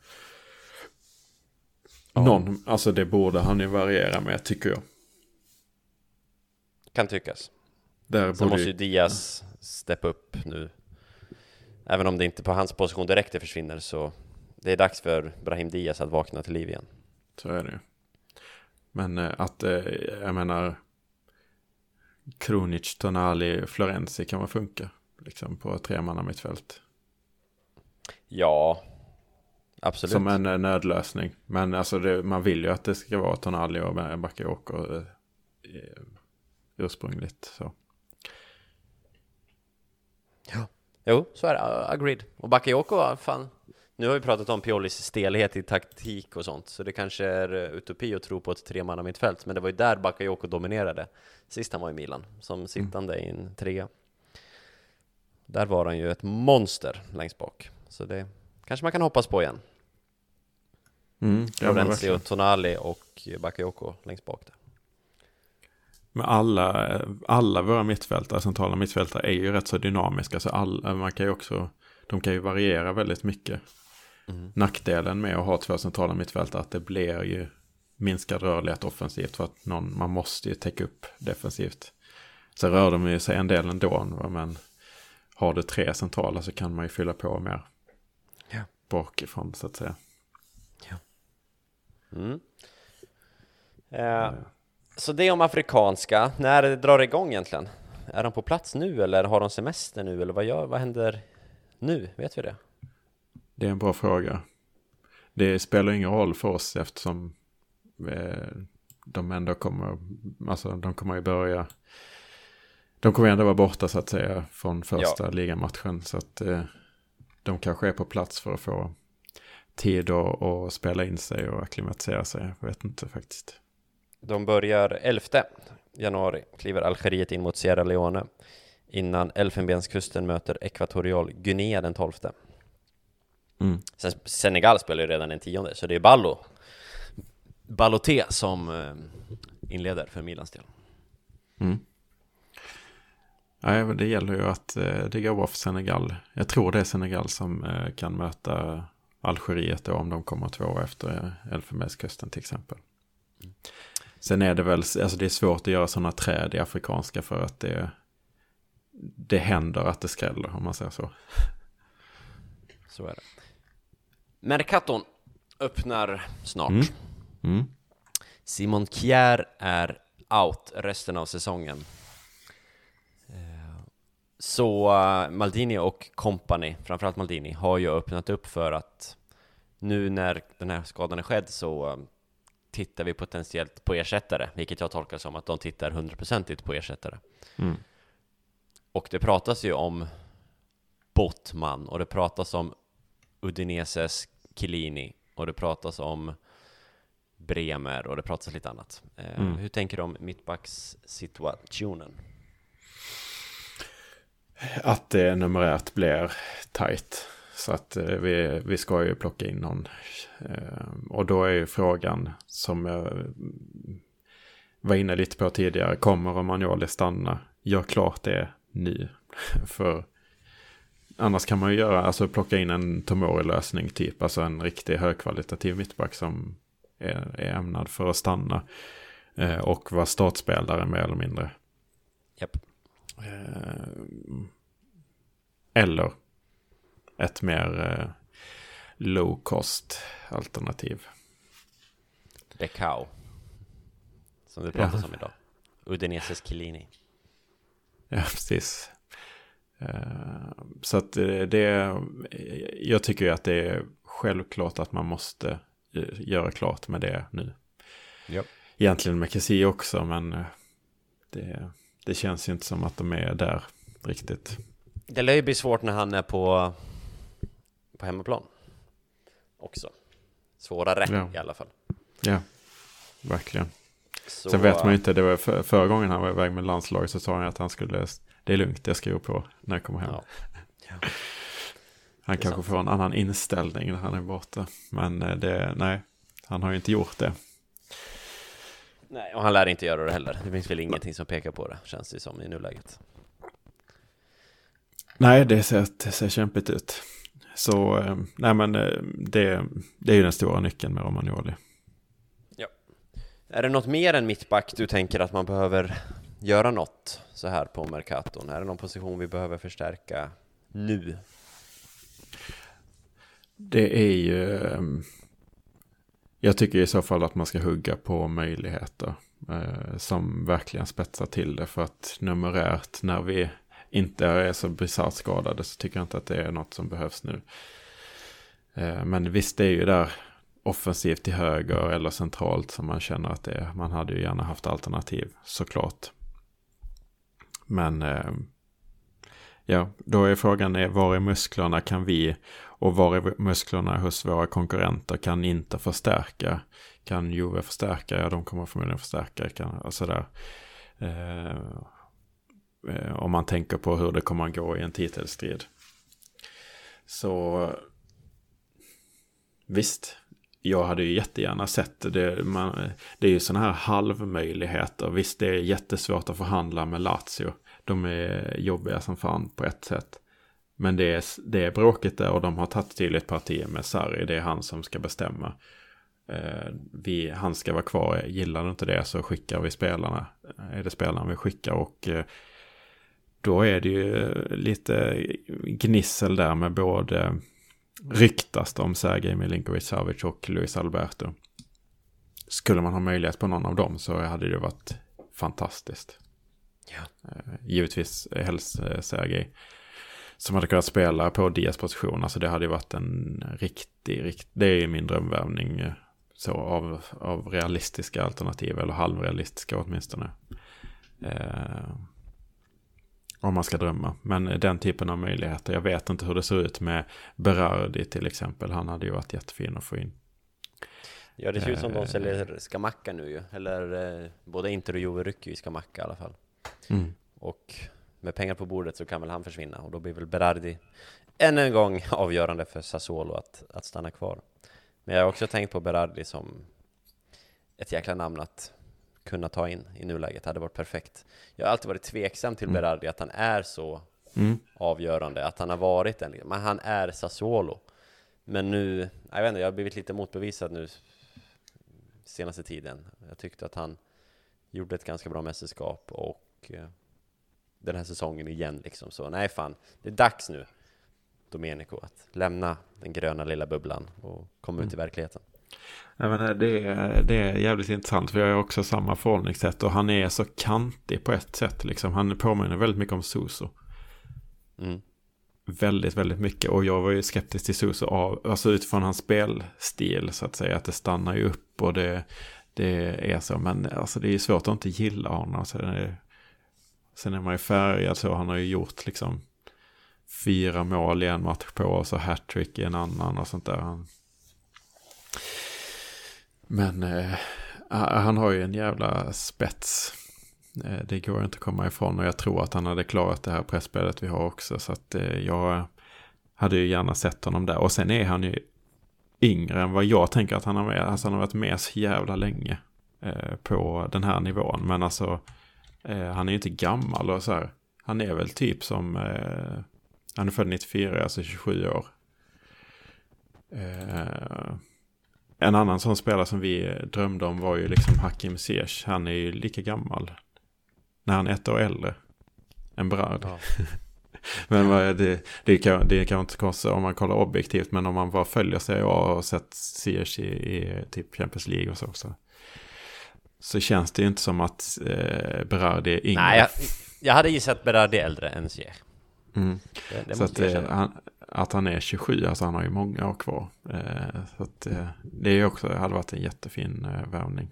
Någon, alltså det borde han ju variera med tycker jag. Kan tyckas. Där Sen måste ju Diaz steppa upp nu. Även om det inte på hans position direkt det försvinner så det är dags för Brahim Diaz att vakna till liv igen. Så är det ju. Men eh, att, eh, jag menar, Krunic, Tonali, Florenzi kan väl funka. Liksom på tre manna mittfält. Ja, absolut. Som en eh, nödlösning. Men alltså det, man vill ju att det ska vara Tonali och Bakayoko eh, eh, ursprungligt. Så. Jo, så är det. Agreed. Och Bakayoko, fan. Nu har vi pratat om Piolis stelhet i taktik och sånt, så det kanske är uh, utopi att tro på ett tremanna mittfält, men det var ju där Bakayoko dominerade sist han var i Milan, som sittande i en trea. Där var han ju ett monster längst bak, så det kanske man kan hoppas på igen. Mm, Florenzi och Tonali och Bakayoko längst bak där. Men alla, alla våra mittfältare, centrala mittfältare är ju rätt så dynamiska. Så alla, man kan ju också, de kan ju variera väldigt mycket. Mm. Nackdelen med att ha två centrala mittfältare är att det blir ju minskad rörlighet offensivt. För att någon, man måste ju täcka upp defensivt. Sen rör de ju sig en del ändå. Men har du tre centrala så kan man ju fylla på mer. Ja. Bakifrån så att säga. Mm. Eh, så det om afrikanska, när drar det igång egentligen? Är de på plats nu eller har de semester nu eller vad gör, vad händer nu? Vet vi det? Det är en bra fråga. Det spelar ingen roll för oss eftersom eh, de ändå kommer, alltså de kommer ju börja, de kommer ändå vara borta så att säga från första ligamatchen. Så att eh, de kanske är på plats för att få tid att att spela in sig och akklimatisera sig. Jag vet inte faktiskt. De börjar 11 januari, kliver Algeriet in mot Sierra Leone innan Elfenbenskusten möter Ekvatorial Guinea den 12. Mm. Sen Senegal spelar ju redan den 10 så det är Ballo Balloté som eh, inleder för Milans del. Mm. Nej, men det gäller ju att eh, det går bra för Senegal. Jag tror det är Senegal som eh, kan möta Algeriet då om de kommer två efter eh, Elfenbenskusten till exempel. Sen är det väl, alltså det är svårt att göra sådana träd i afrikanska för att det, det händer att det skräller om man säger så. Så är det. Mercaton öppnar snart. Mm. Mm. Simon Kjär är out resten av säsongen. Eh, Så eh, Maldini och company, framförallt Maldini, har ju öppnat upp för att nu när den här skadan är skedd så eh, tittar vi potentiellt på ersättare, vilket jag tolkar som att de tittar hundraprocentigt på ersättare. Mm. Och det pratas ju om Bottman och det pratas om Udineses Chiellini och det pratas om Bremer och det pratas lite annat. Eh, Mm. Hur tänker du om mittbackssituationen? Att det numerärt blir tajt. Så att eh, vi, vi ska ju plocka in någon. Eh, och då är ju frågan som jag mm, var inne lite på tidigare. Kommer Romagnoli stanna? Gör klart det nu. För annars kan man ju göra, alltså plocka in en Tomori-lösning typ. Alltså en riktig högkvalitativ mittback som är, är ämnad för att stanna. Eh, och vara startspelare mer eller mindre. Japp. Eh, eller ett mer eh, low cost alternativ. Becao. Som det pratas om idag. Udineses Chiellini. Ja, precis. Eh, så att eh, det, jag tycker ju att det är självklart att man måste eh, göra klart med det nu. Japp. Egentligen med Kessie också, men eh, det, det känns ju inte som att de är där riktigt. Det lär ju bli svårt när han är på, på hemmaplan. Också. Svårare Ja. i alla fall. Ja, verkligen. Så, Sen vet man ju inte, det var för, förra gången han var iväg med landslaget så sa han att han skulle, det är lugnt, jag skriver på när jag kommer hem. Ja. han är kanske sant. får en annan inställning när han är borta. Men eh, det, nej, han har ju inte gjort det. Nej, och han lär inte göra det heller. Det finns väl ingenting som pekar på det, känns det som i nuläget. Nej, det ser, det ser kämpigt ut. Så, eh, nej men eh, det, det är ju den stora nyckeln med Romagnoli. Är det något mer än mittback du tänker att man behöver göra något så här på Mercaton? Är det någon position vi behöver förstärka nu? Det är ju... Ehm, jag tycker i så fall att man ska hugga på möjligheter. eh, Som verkligen spetsar till det. För att numerärt när vi inte är så bisarrt skadade så tycker jag inte att det är något som behövs nu. Eh, Men visst, det är ju där offensivt till höger eller centralt som man känner att det är. Man hade ju gärna haft alternativ, såklart. Men eh, ja, då är frågan är, var är musklerna kan vi och var är musklerna hos våra konkurrenter kan inte förstärka. Kan Juve förstärka? Ja, de kommer förmodligen förstärka. Kan, och sådär. Eh, eh om man tänker på hur det kommer att gå i en titelstrid. Så visst, jag hade ju jättegärna sett det. Man, det är ju sådana här halvmöjligheter. Visst, det är jättesvårt att förhandla med Lazio. De är jobbiga som fan på ett sätt. Men det är, det är bråket där och de har tagit tydligt parti med Sarri. Det är han som ska bestämma. Eh, vi, han ska vara kvar. Gillar du inte det så skickar vi spelarna. Är det spelarna vi skickar och eh, då är det ju lite gnissel där med både ryktas det om Sergej Milinkovic Savic och Luis Alberto. Skulle man ha möjlighet på någon av dem så hade det varit fantastiskt. Ja. Eh, givetvis helst eh, Sergej. Som hade kunnat spela på Dias position. Alltså det hade ju varit en riktig, rikt, det är ju min drömvärvning. eh, Så av, av realistiska alternativ eller halvrealistiska åtminstone. Eh, om man ska drömma. Men den typen av möjligheter. Jag vet inte hur det ser ut med Berardi till exempel. Han hade ju varit jättefin att få in. Ja, det ser ut som de Eh. säljer Skamacka nu ju. Eller eh, både Inter och Juve rycker ju i Skamacka i alla fall. Och med pengar på bordet så kan väl han försvinna och då blir väl Berardi än en gång avgörande för Sassuolo att, att stanna kvar. Men jag har också tänkt på Berardi som ett jäkla namn att kunna ta in i nuläget, hade varit perfekt. Jag har alltid varit tveksam till Berardi, att han är så Mm. avgörande, att han har varit en, men han är Sassuolo. Men nu, jag vet inte, jag har blivit lite motbevisad nu senaste tiden. Jag tyckte att han gjorde ett ganska bra mästerskap och eh, den här säsongen igen liksom. Så nej fan, det är dags nu, Domenico, att lämna den gröna lilla bubblan och komma ut i verkligheten. Jag menar, det, är, det är jävligt intressant för jag har också samma förhållningssätt och han är så kantig på ett sätt. Liksom. Han påminner väldigt mycket om Suso. Mm. Väldigt, väldigt mycket. Och jag var ju skeptisk till Suso av, alltså utifrån hans spelstil så att säga. Att det stannar ju upp och det, det är så. Men alltså det är ju svårt att inte gilla honom. Det är, sen är man ju färgad så. Han har ju gjort liksom fyra mål i en match på och så hattrick i en annan och sånt där. Han, men eh, han har ju en jävla spets. Eh, det går inte att komma ifrån och jag tror att han hade klarat det här pressspelet vi har också. Så att eh, jag hade ju gärna sett honom där. Och sen är han ju yngre än vad jag tänker att han har med. Alltså han har varit med så jävla länge eh, på den här nivån. Men alltså eh, han är ju inte gammal och så här. Han är väl typ som, eh, han är född 94, alltså 27 år. Eh, Eh, en annan sån spelare som vi drömde om var ju liksom Hakim Ziyech. Han är ju lika gammal. När han är ett år äldre. Än Berard. Ja. Men är det, det, kan, det kan inte konstigt om man kollar objektivt. Men om man bara följer sig och har sett Ziyech i, i typ Champions League och så också. Så känns det ju inte som att eh, Berard är yngre. Nej, jag, jag hade gissat Berardi äldre än Ziyech. Mm. Det, det så att, jag eh, han, att han är 27, alltså han har ju många år kvar. Eh, så att eh, det är också, hade varit en jättefin eh, värvning.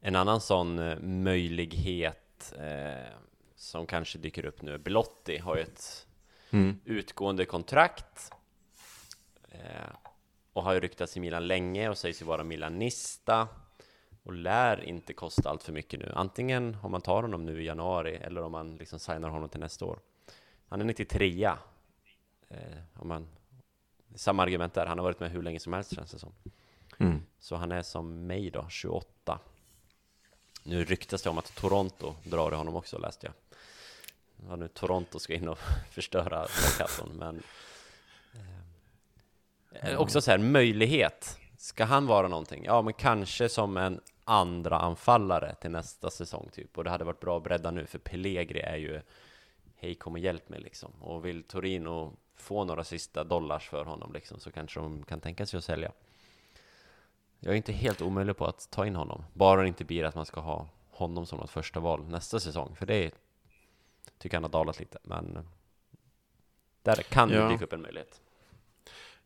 En annan sån möjlighet eh, som kanske dyker upp nu, Belotti har ju ett Mm. utgående kontrakt eh, och har ju ryktats i Milan länge och sägs ju vara milanista. och lär inte kosta allt för mycket nu. Antingen om man tar honom nu i januari eller om man liksom signar honom till nästa år. Han är 93 eh, om man, Samma argument där, han har varit med hur länge som helst känns det som. Mm. Så han är som mig då, 28. Nu ryktas det om att Toronto drar i honom också, läste jag. Ja, nu Toronto ska in och förstöra Mercaton, men... Eh, också så här, möjlighet. Ska han vara någonting? Ja, men kanske som en andra anfallare till nästa säsong typ. Och det hade varit bra att bredda nu, för Pellegri är ju... Hej, kom och hjälp mig liksom. Och vill Torino få några sista dollars för honom liksom, så kanske de kan tänka sig att sälja. Jag är inte helt omöjlig på att ta in honom, bara det inte blir att man ska ha honom som något första val nästa säsong, för det tycker han har dalat lite, men där kan det Ja. dyka upp en möjlighet.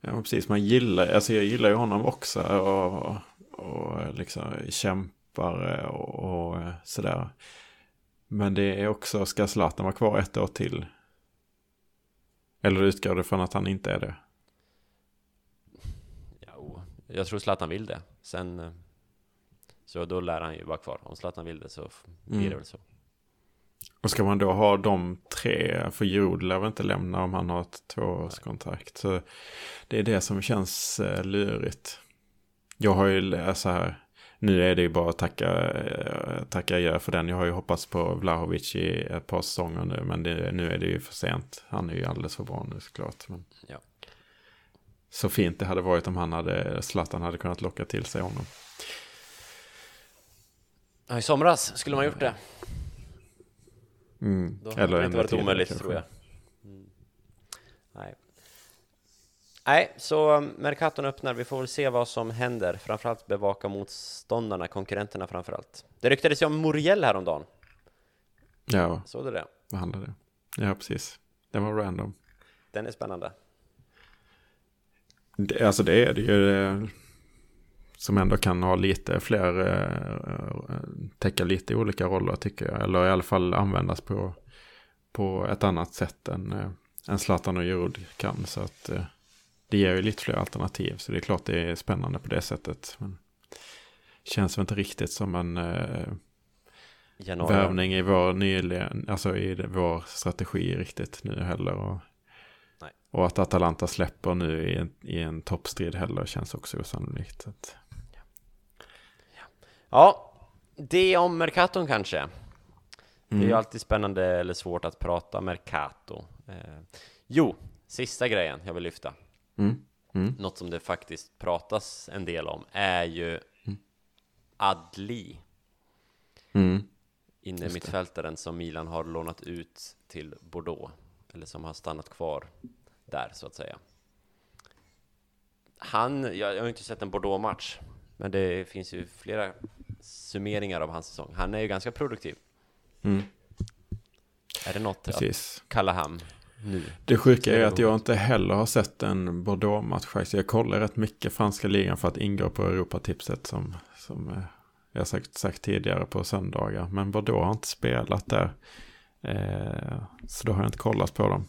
Ja, precis. Man gillar, alltså jag gillar ju honom också och, och liksom kämpar och, och sådär. Men det är också, ska Zlatan vara kvar ett år till? Eller utgår det från att han inte är det? Ja, jag tror Zlatan vill det. Sen eh, så då lär han ju vara kvar. Om Zlatan vill det så blir Mm. det väl så. Och ska man då ha de tre, för Giroud lär väl inte lämna om han har ett tvåårskontrakt. Så det är det som känns eh, lurigt. Jag har ju läst så här, nu är det ju bara att tacka, eh, tacka ja för den. Jag har ju hoppats på Vlahovic i ett par säsonger nu, men det, nu är det ju för sent. Han är ju alldeles för bra nu såklart. Men Ja. Så fint det hade varit om han hade, Zlatan hade kunnat locka till sig honom. Ja, I somras skulle man gjort det. Mm. Då hade det inte varit omöjligt tror jag. Mm. Nej. Nej, så um, Mercaton öppnar. Vi får väl se vad som händer. Framförallt bevaka motståndarna, konkurrenterna framförallt. Det ryktades ju om Muriel häromdagen. Ja, Såg du det? vad handlade det? Ja, precis. Det var random. Den är spännande. Det, alltså det är det ju. eh, Som ändå kan ha lite fler, eh, täcka lite olika roller tycker jag. Eller i alla fall användas på, på ett annat sätt än, eh, än Zlatan och Giroud kan. Så att eh, det ger ju lite fler alternativ. Så det är klart det är spännande på det sättet. Men känns väl inte riktigt som en eh, Januari. värvning i vår nyligen, alltså i vår strategi riktigt nu heller. Och, och att Atalanta släpper nu i en, i en toppstrid heller känns också osannolikt. Att, Ja, det om Mercaton kanske. Det är ju Mm. alltid spännande eller svårt att prata Mercato. Eh, jo, sista grejen jag vill lyfta. Mm, mm, Något som det faktiskt pratas en del om är ju Adli, mm, inne mittfältaren som Milan har lånat ut till Bordeaux, eller som har stannat kvar där så att säga. Han, jag, jag har inte sett en Bordeaux-match, men det finns ju flera summeringar av hans säsong. Han är ju ganska produktiv. mm, Är det något att precis. kalla ham nu? Det sjuka är att jag inte heller har sett en Bordeaux-match faktiskt. Jag kollar rätt mycket franska ligan för att ingå på Europatipset som, som eh, jag sagt, sagt tidigare på söndagar. Men Bordeaux har inte spelat där. Eh, så då har jag inte kollat på dem.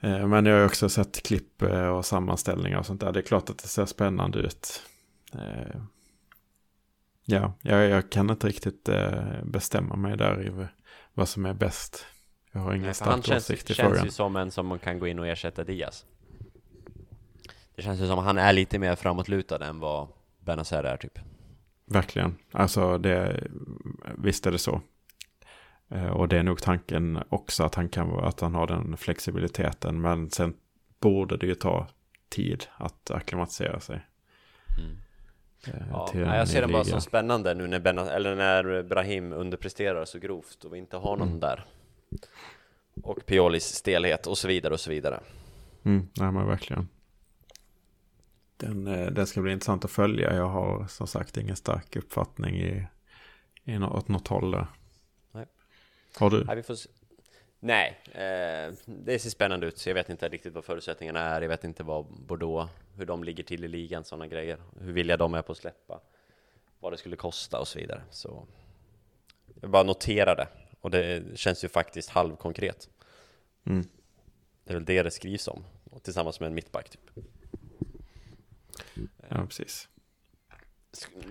Eh, men jag har också sett klipp och sammanställningar och sånt där. Det är klart att det ser spännande ut. Ja, jag, jag kan inte riktigt bestämma mig där i vad som är bäst. Jag har ingen han stark känns, åsikt i känns frågan. ju som en som man kan gå in och ersätta Diaz. Det känns ju som att han är lite mer framåtlutad än vad Benazer är typ. Verkligen. Alltså det, visst är det så. Eh, Och det är nog tanken också att han, kan, att han har den flexibiliteten. Men sen borde det ju ta tid att acklimatisera sig. Mm. eh, Ja, jag ser det bara som spännande nu när, Bena, eller när Brahim underpresterar så grovt och vi inte har någon Mm. där. Och Piolis stelhet och så vidare och så vidare. Mm, nej men verkligen. Den, eh, den ska bli intressant att följa. Jag har som sagt ingen stark uppfattning i, i nå- åt något håll där. Nej. Har du? Nej. Nej, eh, det ser spännande ut. Så jag vet inte riktigt vad förutsättningarna är. Jag vet inte vad Bordeaux, hur de ligger till i ligan, sådana grejer. Hur villiga de är på att släppa. Vad det skulle kosta och så vidare. Så jag bara noterar det. Och det känns ju faktiskt halvkonkret. Mm. Det är väl det det skrivs om. Tillsammans med en mittback typ. Ja, precis.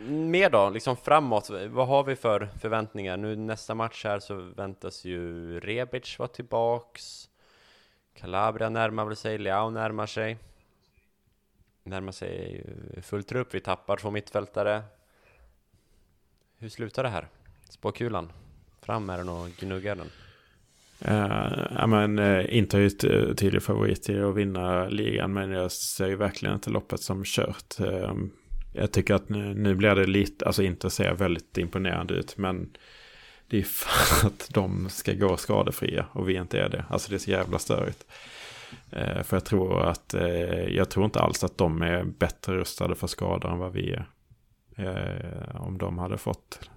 Mer då, liksom framåt, vad har vi för förväntningar? Nu nästa match här så väntas ju Rebic vara tillbaks Calabria närmar väl sig, Leao närmar sig Närmar sig full trupp, vi tappar två mittfältare Hur slutar det här? Spåkulan? Fram med den och gnugga den Uh, ja, men, eh, uh, inte är ju ett eh, tydlig favorit till att vinna ligan, men jag ser ju verkligen inte loppet som kört. Uh, jag tycker att nu, nu blir det lite, alltså inte ser väldigt imponerande ut, men det är för att de ska gå skadefria och vi inte är det. Alltså det är så jävla störigt. Uh, för jag tror att, jag tror inte alls att de är bättre rustade för skador än vad vi är. om de hade fått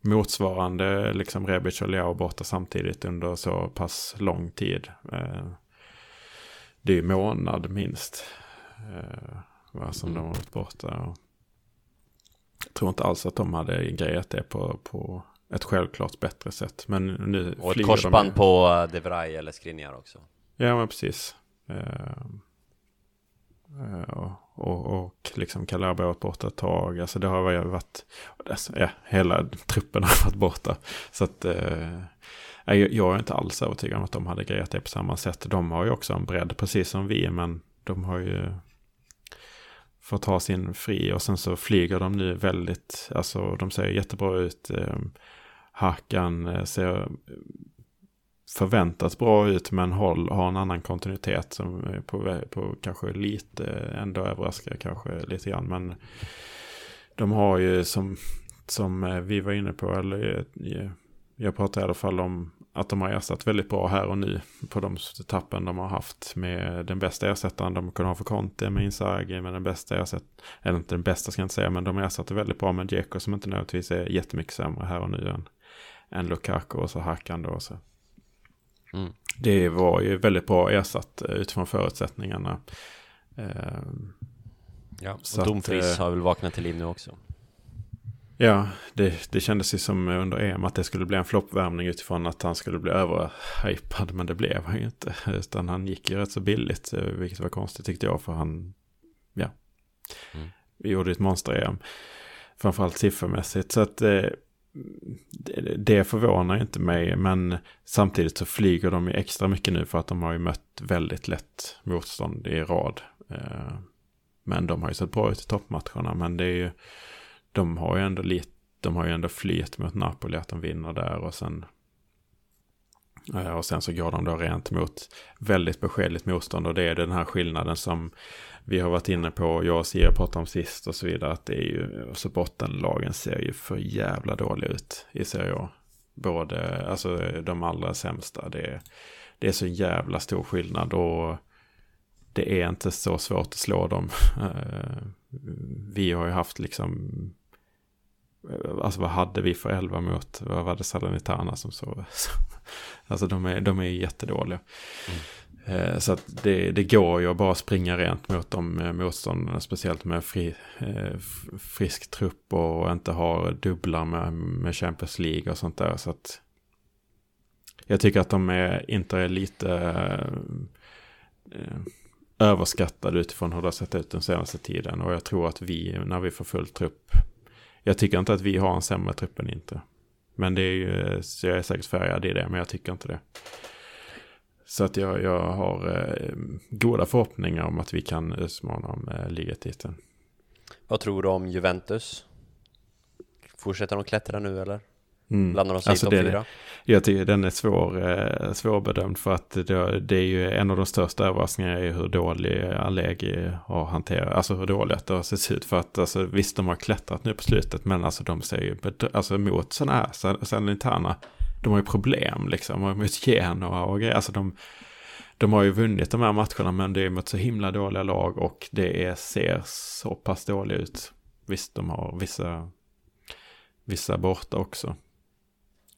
motsvarande liksom Rebic och Leao borta samtidigt under så pass lång tid. Eh, det är månad minst. Eh, vad som de har varit borta. Jag tror inte alls att de hade grejat det på, på ett självklart bättre sätt. Men nu och ett korsband de på De Vrij eller Skriniar också. Ja, men precis. Eh, och, och, och liksom Calabria varit borta ett tag. Alltså det har ju varit, alltså, ja, hela truppen har varit borta. Så att eh, jag är inte alls övertygad om att de hade grejat det på samma sätt. De har ju också en bredd, precis som vi, men de har ju fått ha sin fri och sen så flyger de nu väldigt, alltså de ser jättebra ut. Eh, Hakan eh, ser förväntas bra ut men håll, har en annan kontinuitet som på, på kanske lite, ändå överraskar kanske lite grann. Men de har ju som, som eh, vi var inne på, eller eh, jag pratar i alla fall om att de har ersatt väldigt bra här och nu på de tappen de har haft med den bästa ersättaren de kunde ha för Conte med Inzaghi med den bästa ersättaren, eller inte den bästa ska jag inte säga, men de har ersatt väldigt bra med Djeko som inte nödvändigtvis är jättemycket sämre här och nu än, än Lukaku och så Hakan då. Så. Mm. Det var ju väldigt bra ersatt eh, utifrån förutsättningarna. Ehm, ja, och Domfries eh, har väl vaknat till liv nu också. Ja, det, det kändes ju som under EM att det skulle bli en floppvärmning utifrån att han skulle bli överhypad. Men det blev han ju inte. Utan han gick ju rätt så billigt, eh, vilket var konstigt tyckte jag. För han, ja, mm. gjorde ett monster-EM. Framförallt siffermässigt. Så att det förvånar inte mig, men samtidigt så flyger de ju extra mycket nu för att de har ju mött väldigt lätt motstånd i rad. Eh, men de har ju sett bra ut i toppmatcherna, men det är ju, de har ju ändå lite, de har ju ändå flyt mot Napoli att de vinner där och sen Eh, och sen så går de då rent mot väldigt beskedligt motstånd och det är den här skillnaden som vi har varit inne på, jag och Sia pratade om sist och så vidare, att det är ju, så bottenlagen ser ju för jävla dåliga ut i Serie A. Både, alltså de allra sämsta, det är, det är så jävla stor skillnad och det är inte så svårt att slå dem. Eh, vi har ju haft liksom, alltså vad hade vi för elva mot, vad var det Salernitana som så, alltså de är, de är jättedåliga. Mm. Eh, så att det, det går ju att bara springa rent mot de eh, motståndarna, speciellt med fri, eh, frisk trupp och inte ha dubblar med, med Champions League och sånt där. Så att jag tycker att de är, inte är lite överskattade utifrån hur det har sett ut den senaste tiden. Och jag tror att vi, när vi får full trupp, jag tycker inte att vi har en sämre trupp än inte. Men det är ju, så jag är säkert färgad i det, men jag tycker inte det. Så att jag, jag har eh, goda förhoppningar om att vi kan utmana om eh, ligatiteln. Vad tror du om Juventus? Fortsätter de klättra nu eller? Mm. Blandar de sig alltså i fyra? Jag tycker den är svår, eh, svårbedömd för att det, det, är ju en av de största överraskningarna i hur dålig Allegri har hanterat, alltså hur dåligt det har sett ut. För att alltså, visst de har klättrat nu på slutet men alltså de ser ju, alltså mot sådana här Salernitana de har ju problem liksom. Mot Genoa och grejer. Alltså de, de har ju vunnit de här matcherna men det är mot så himla dåliga lag och det är, ser så pass dåligt ut. Visst, de har vissa, vissa borta också.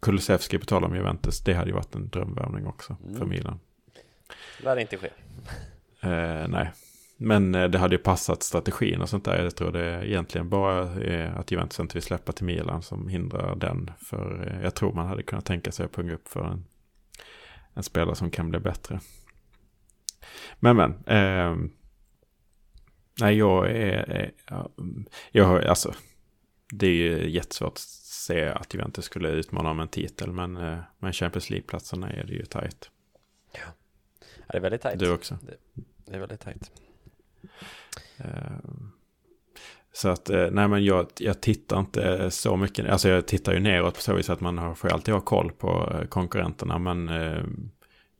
Kulusevski på tal om Juventus, det hade ju varit en drömvärvning också mm. för Milan. Det lär inte ske. Eh, nej, men eh, det hade ju passat strategin och sånt där. Jag tror det egentligen bara är att Juventus inte vill släppa till Milan som hindrar den. För eh, jag tror man hade kunnat tänka sig att punga upp för en, en spelare som kan bli bättre. Men men. Eh, Nej, jag är... ja, jag har, alltså, det är ju jättesvårt se att Juventus skulle utmana om en titel, men eh, med Champions League-platserna är det ju tajt. Ja, det är väldigt tajt. Du också? Det är väldigt tajt. Eh, Så att, eh, nej men jag, jag tittar inte så mycket, alltså jag tittar ju neråt på så vis att man har, får alltid ha koll på eh, konkurrenterna, men eh,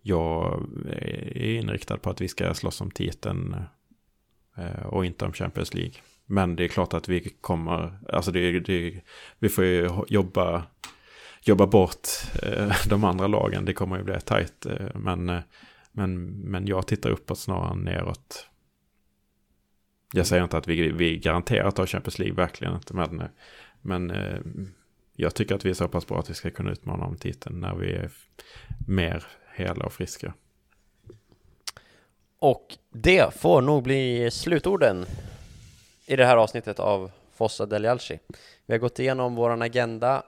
jag är inriktad på att vi ska slåss om titeln och inte om Champions League. Men det är klart att vi kommer, alltså det, det, vi får ju jobba, jobba bort eh, de andra lagen, det kommer ju bli tajt, eh, men, eh, men, men jag tittar uppåt snarare än neråt. Jag säger inte att vi, vi garanterat har Champions League, verkligen inte. Men, eh, men eh, jag tycker att vi är så pass bra att vi ska kunna utmana om titeln när vi är mer hela och friska. Och det får nog bli slutorden i det här avsnittet av Fossa del Jalci. Vi har gått igenom våran agenda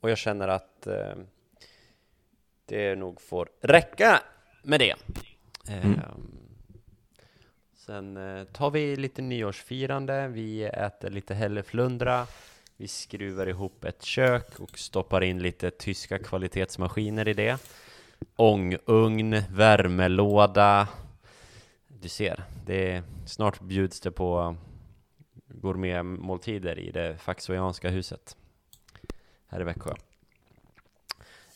och jag känner att eh, det nog får räcka med det. Mm. Eh, sen eh, tar vi lite nyårsfirande, vi äter lite hälleflundra, vi skruvar ihop ett kök och stoppar in lite tyska kvalitetsmaskiner i det. Ångugn, värmelåda. Du ser, det är, snart bjuds det på gourmetmåltider i det faxoianska huset här i Växjö.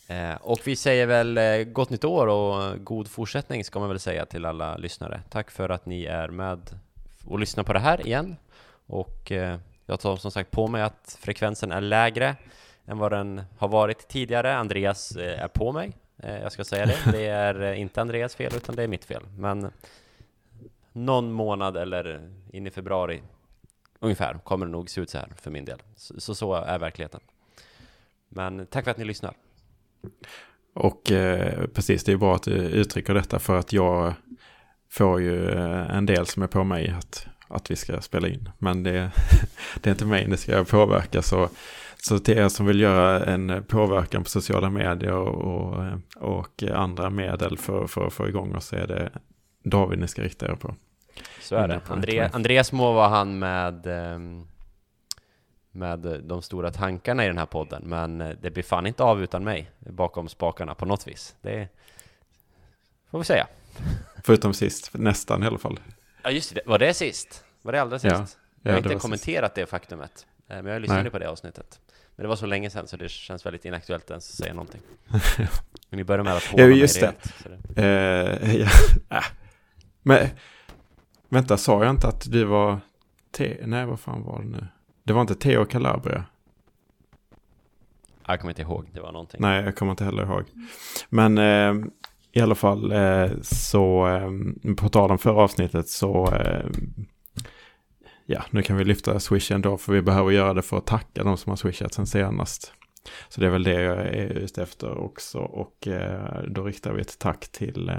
Eh, och vi säger väl eh, gott nytt år och god fortsättning ska man väl säga till alla lyssnare. Tack för att ni är med och lyssnar på det här igen. Och eh, jag tar som sagt på mig att frekvensen är lägre än vad den har varit tidigare. Andreas eh, är på mig, eh, jag ska säga det. Det är eh, inte Andreas fel utan det är mitt fel. Men någon månad eller in i februari ungefär kommer det nog se ut så här för min del. Så så, så är verkligheten. Men tack för att ni lyssnar. Och eh, precis, det är bra att du uttrycker detta för att jag får ju eh, en del som är på mig att, att vi ska spela in. Men det, det är inte mig det ska påverka. Så, så till er som vill göra en påverkan på sociala medier och, och, eh, och andra medel för, för att få igång oss så är det David ni ska rikta er på. Så är det. André. Andreas må vara han med, ehm, med de stora tankarna i den här podden, men eh, det blir fan inte av utan mig bakom spakarna på något vis. Det får vi säga. Förutom sist, nästan i alla fall. Ja, just det. Var det sist? Var det allra sist? Ja, jag har inte kommenterat det faktumet, eh, men jag lyssnade Nej. på det avsnittet. Men det var så länge sedan så det känns väldigt inaktuellt att ens säga någonting. Men ni börjar med att håna Ja, mig just det. så det. Eh, ja, äh. Men vänta, sa jag inte att du var... Te Nej, vad fan var det nu? Det var inte Theo Calabria. Jag kommer inte ihåg, det var någonting. Nej, jag kommer inte heller ihåg. Men eh, i alla fall eh, så, eh, på tal om förra avsnittet så, eh, ja, nu kan vi lyfta Swish ändå för vi behöver göra det för att tacka de som har swishat sen senast. Så det är väl det jag är ute efter också och eh, då riktar vi ett tack till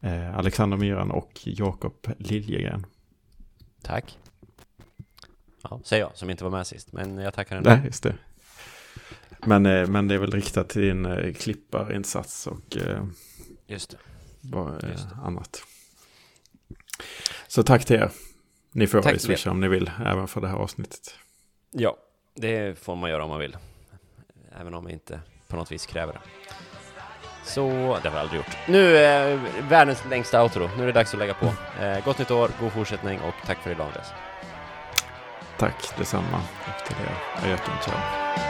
eh, Alexander Myran och Jakob Liljegren. Tack. Ja, säger jag, som inte var med sist, men jag tackar ändå. Nej, just det. Men, eh, men det är väl riktat till din eh, klipparinsats och Just det. eh, Just det. annat. Så tack till er. Ni får ju swisha om ni vill, även för det här avsnittet. Ja, det får man göra om man vill. Även om man inte på något vis kräver det. Så, det har jag aldrig gjort. Nu är världens längsta outro. Nu är det dags att lägga på. Eh, gott nytt år, god fortsättning och tack för idag Andreas. Tack detsamma efter det. Ajöken, ciao.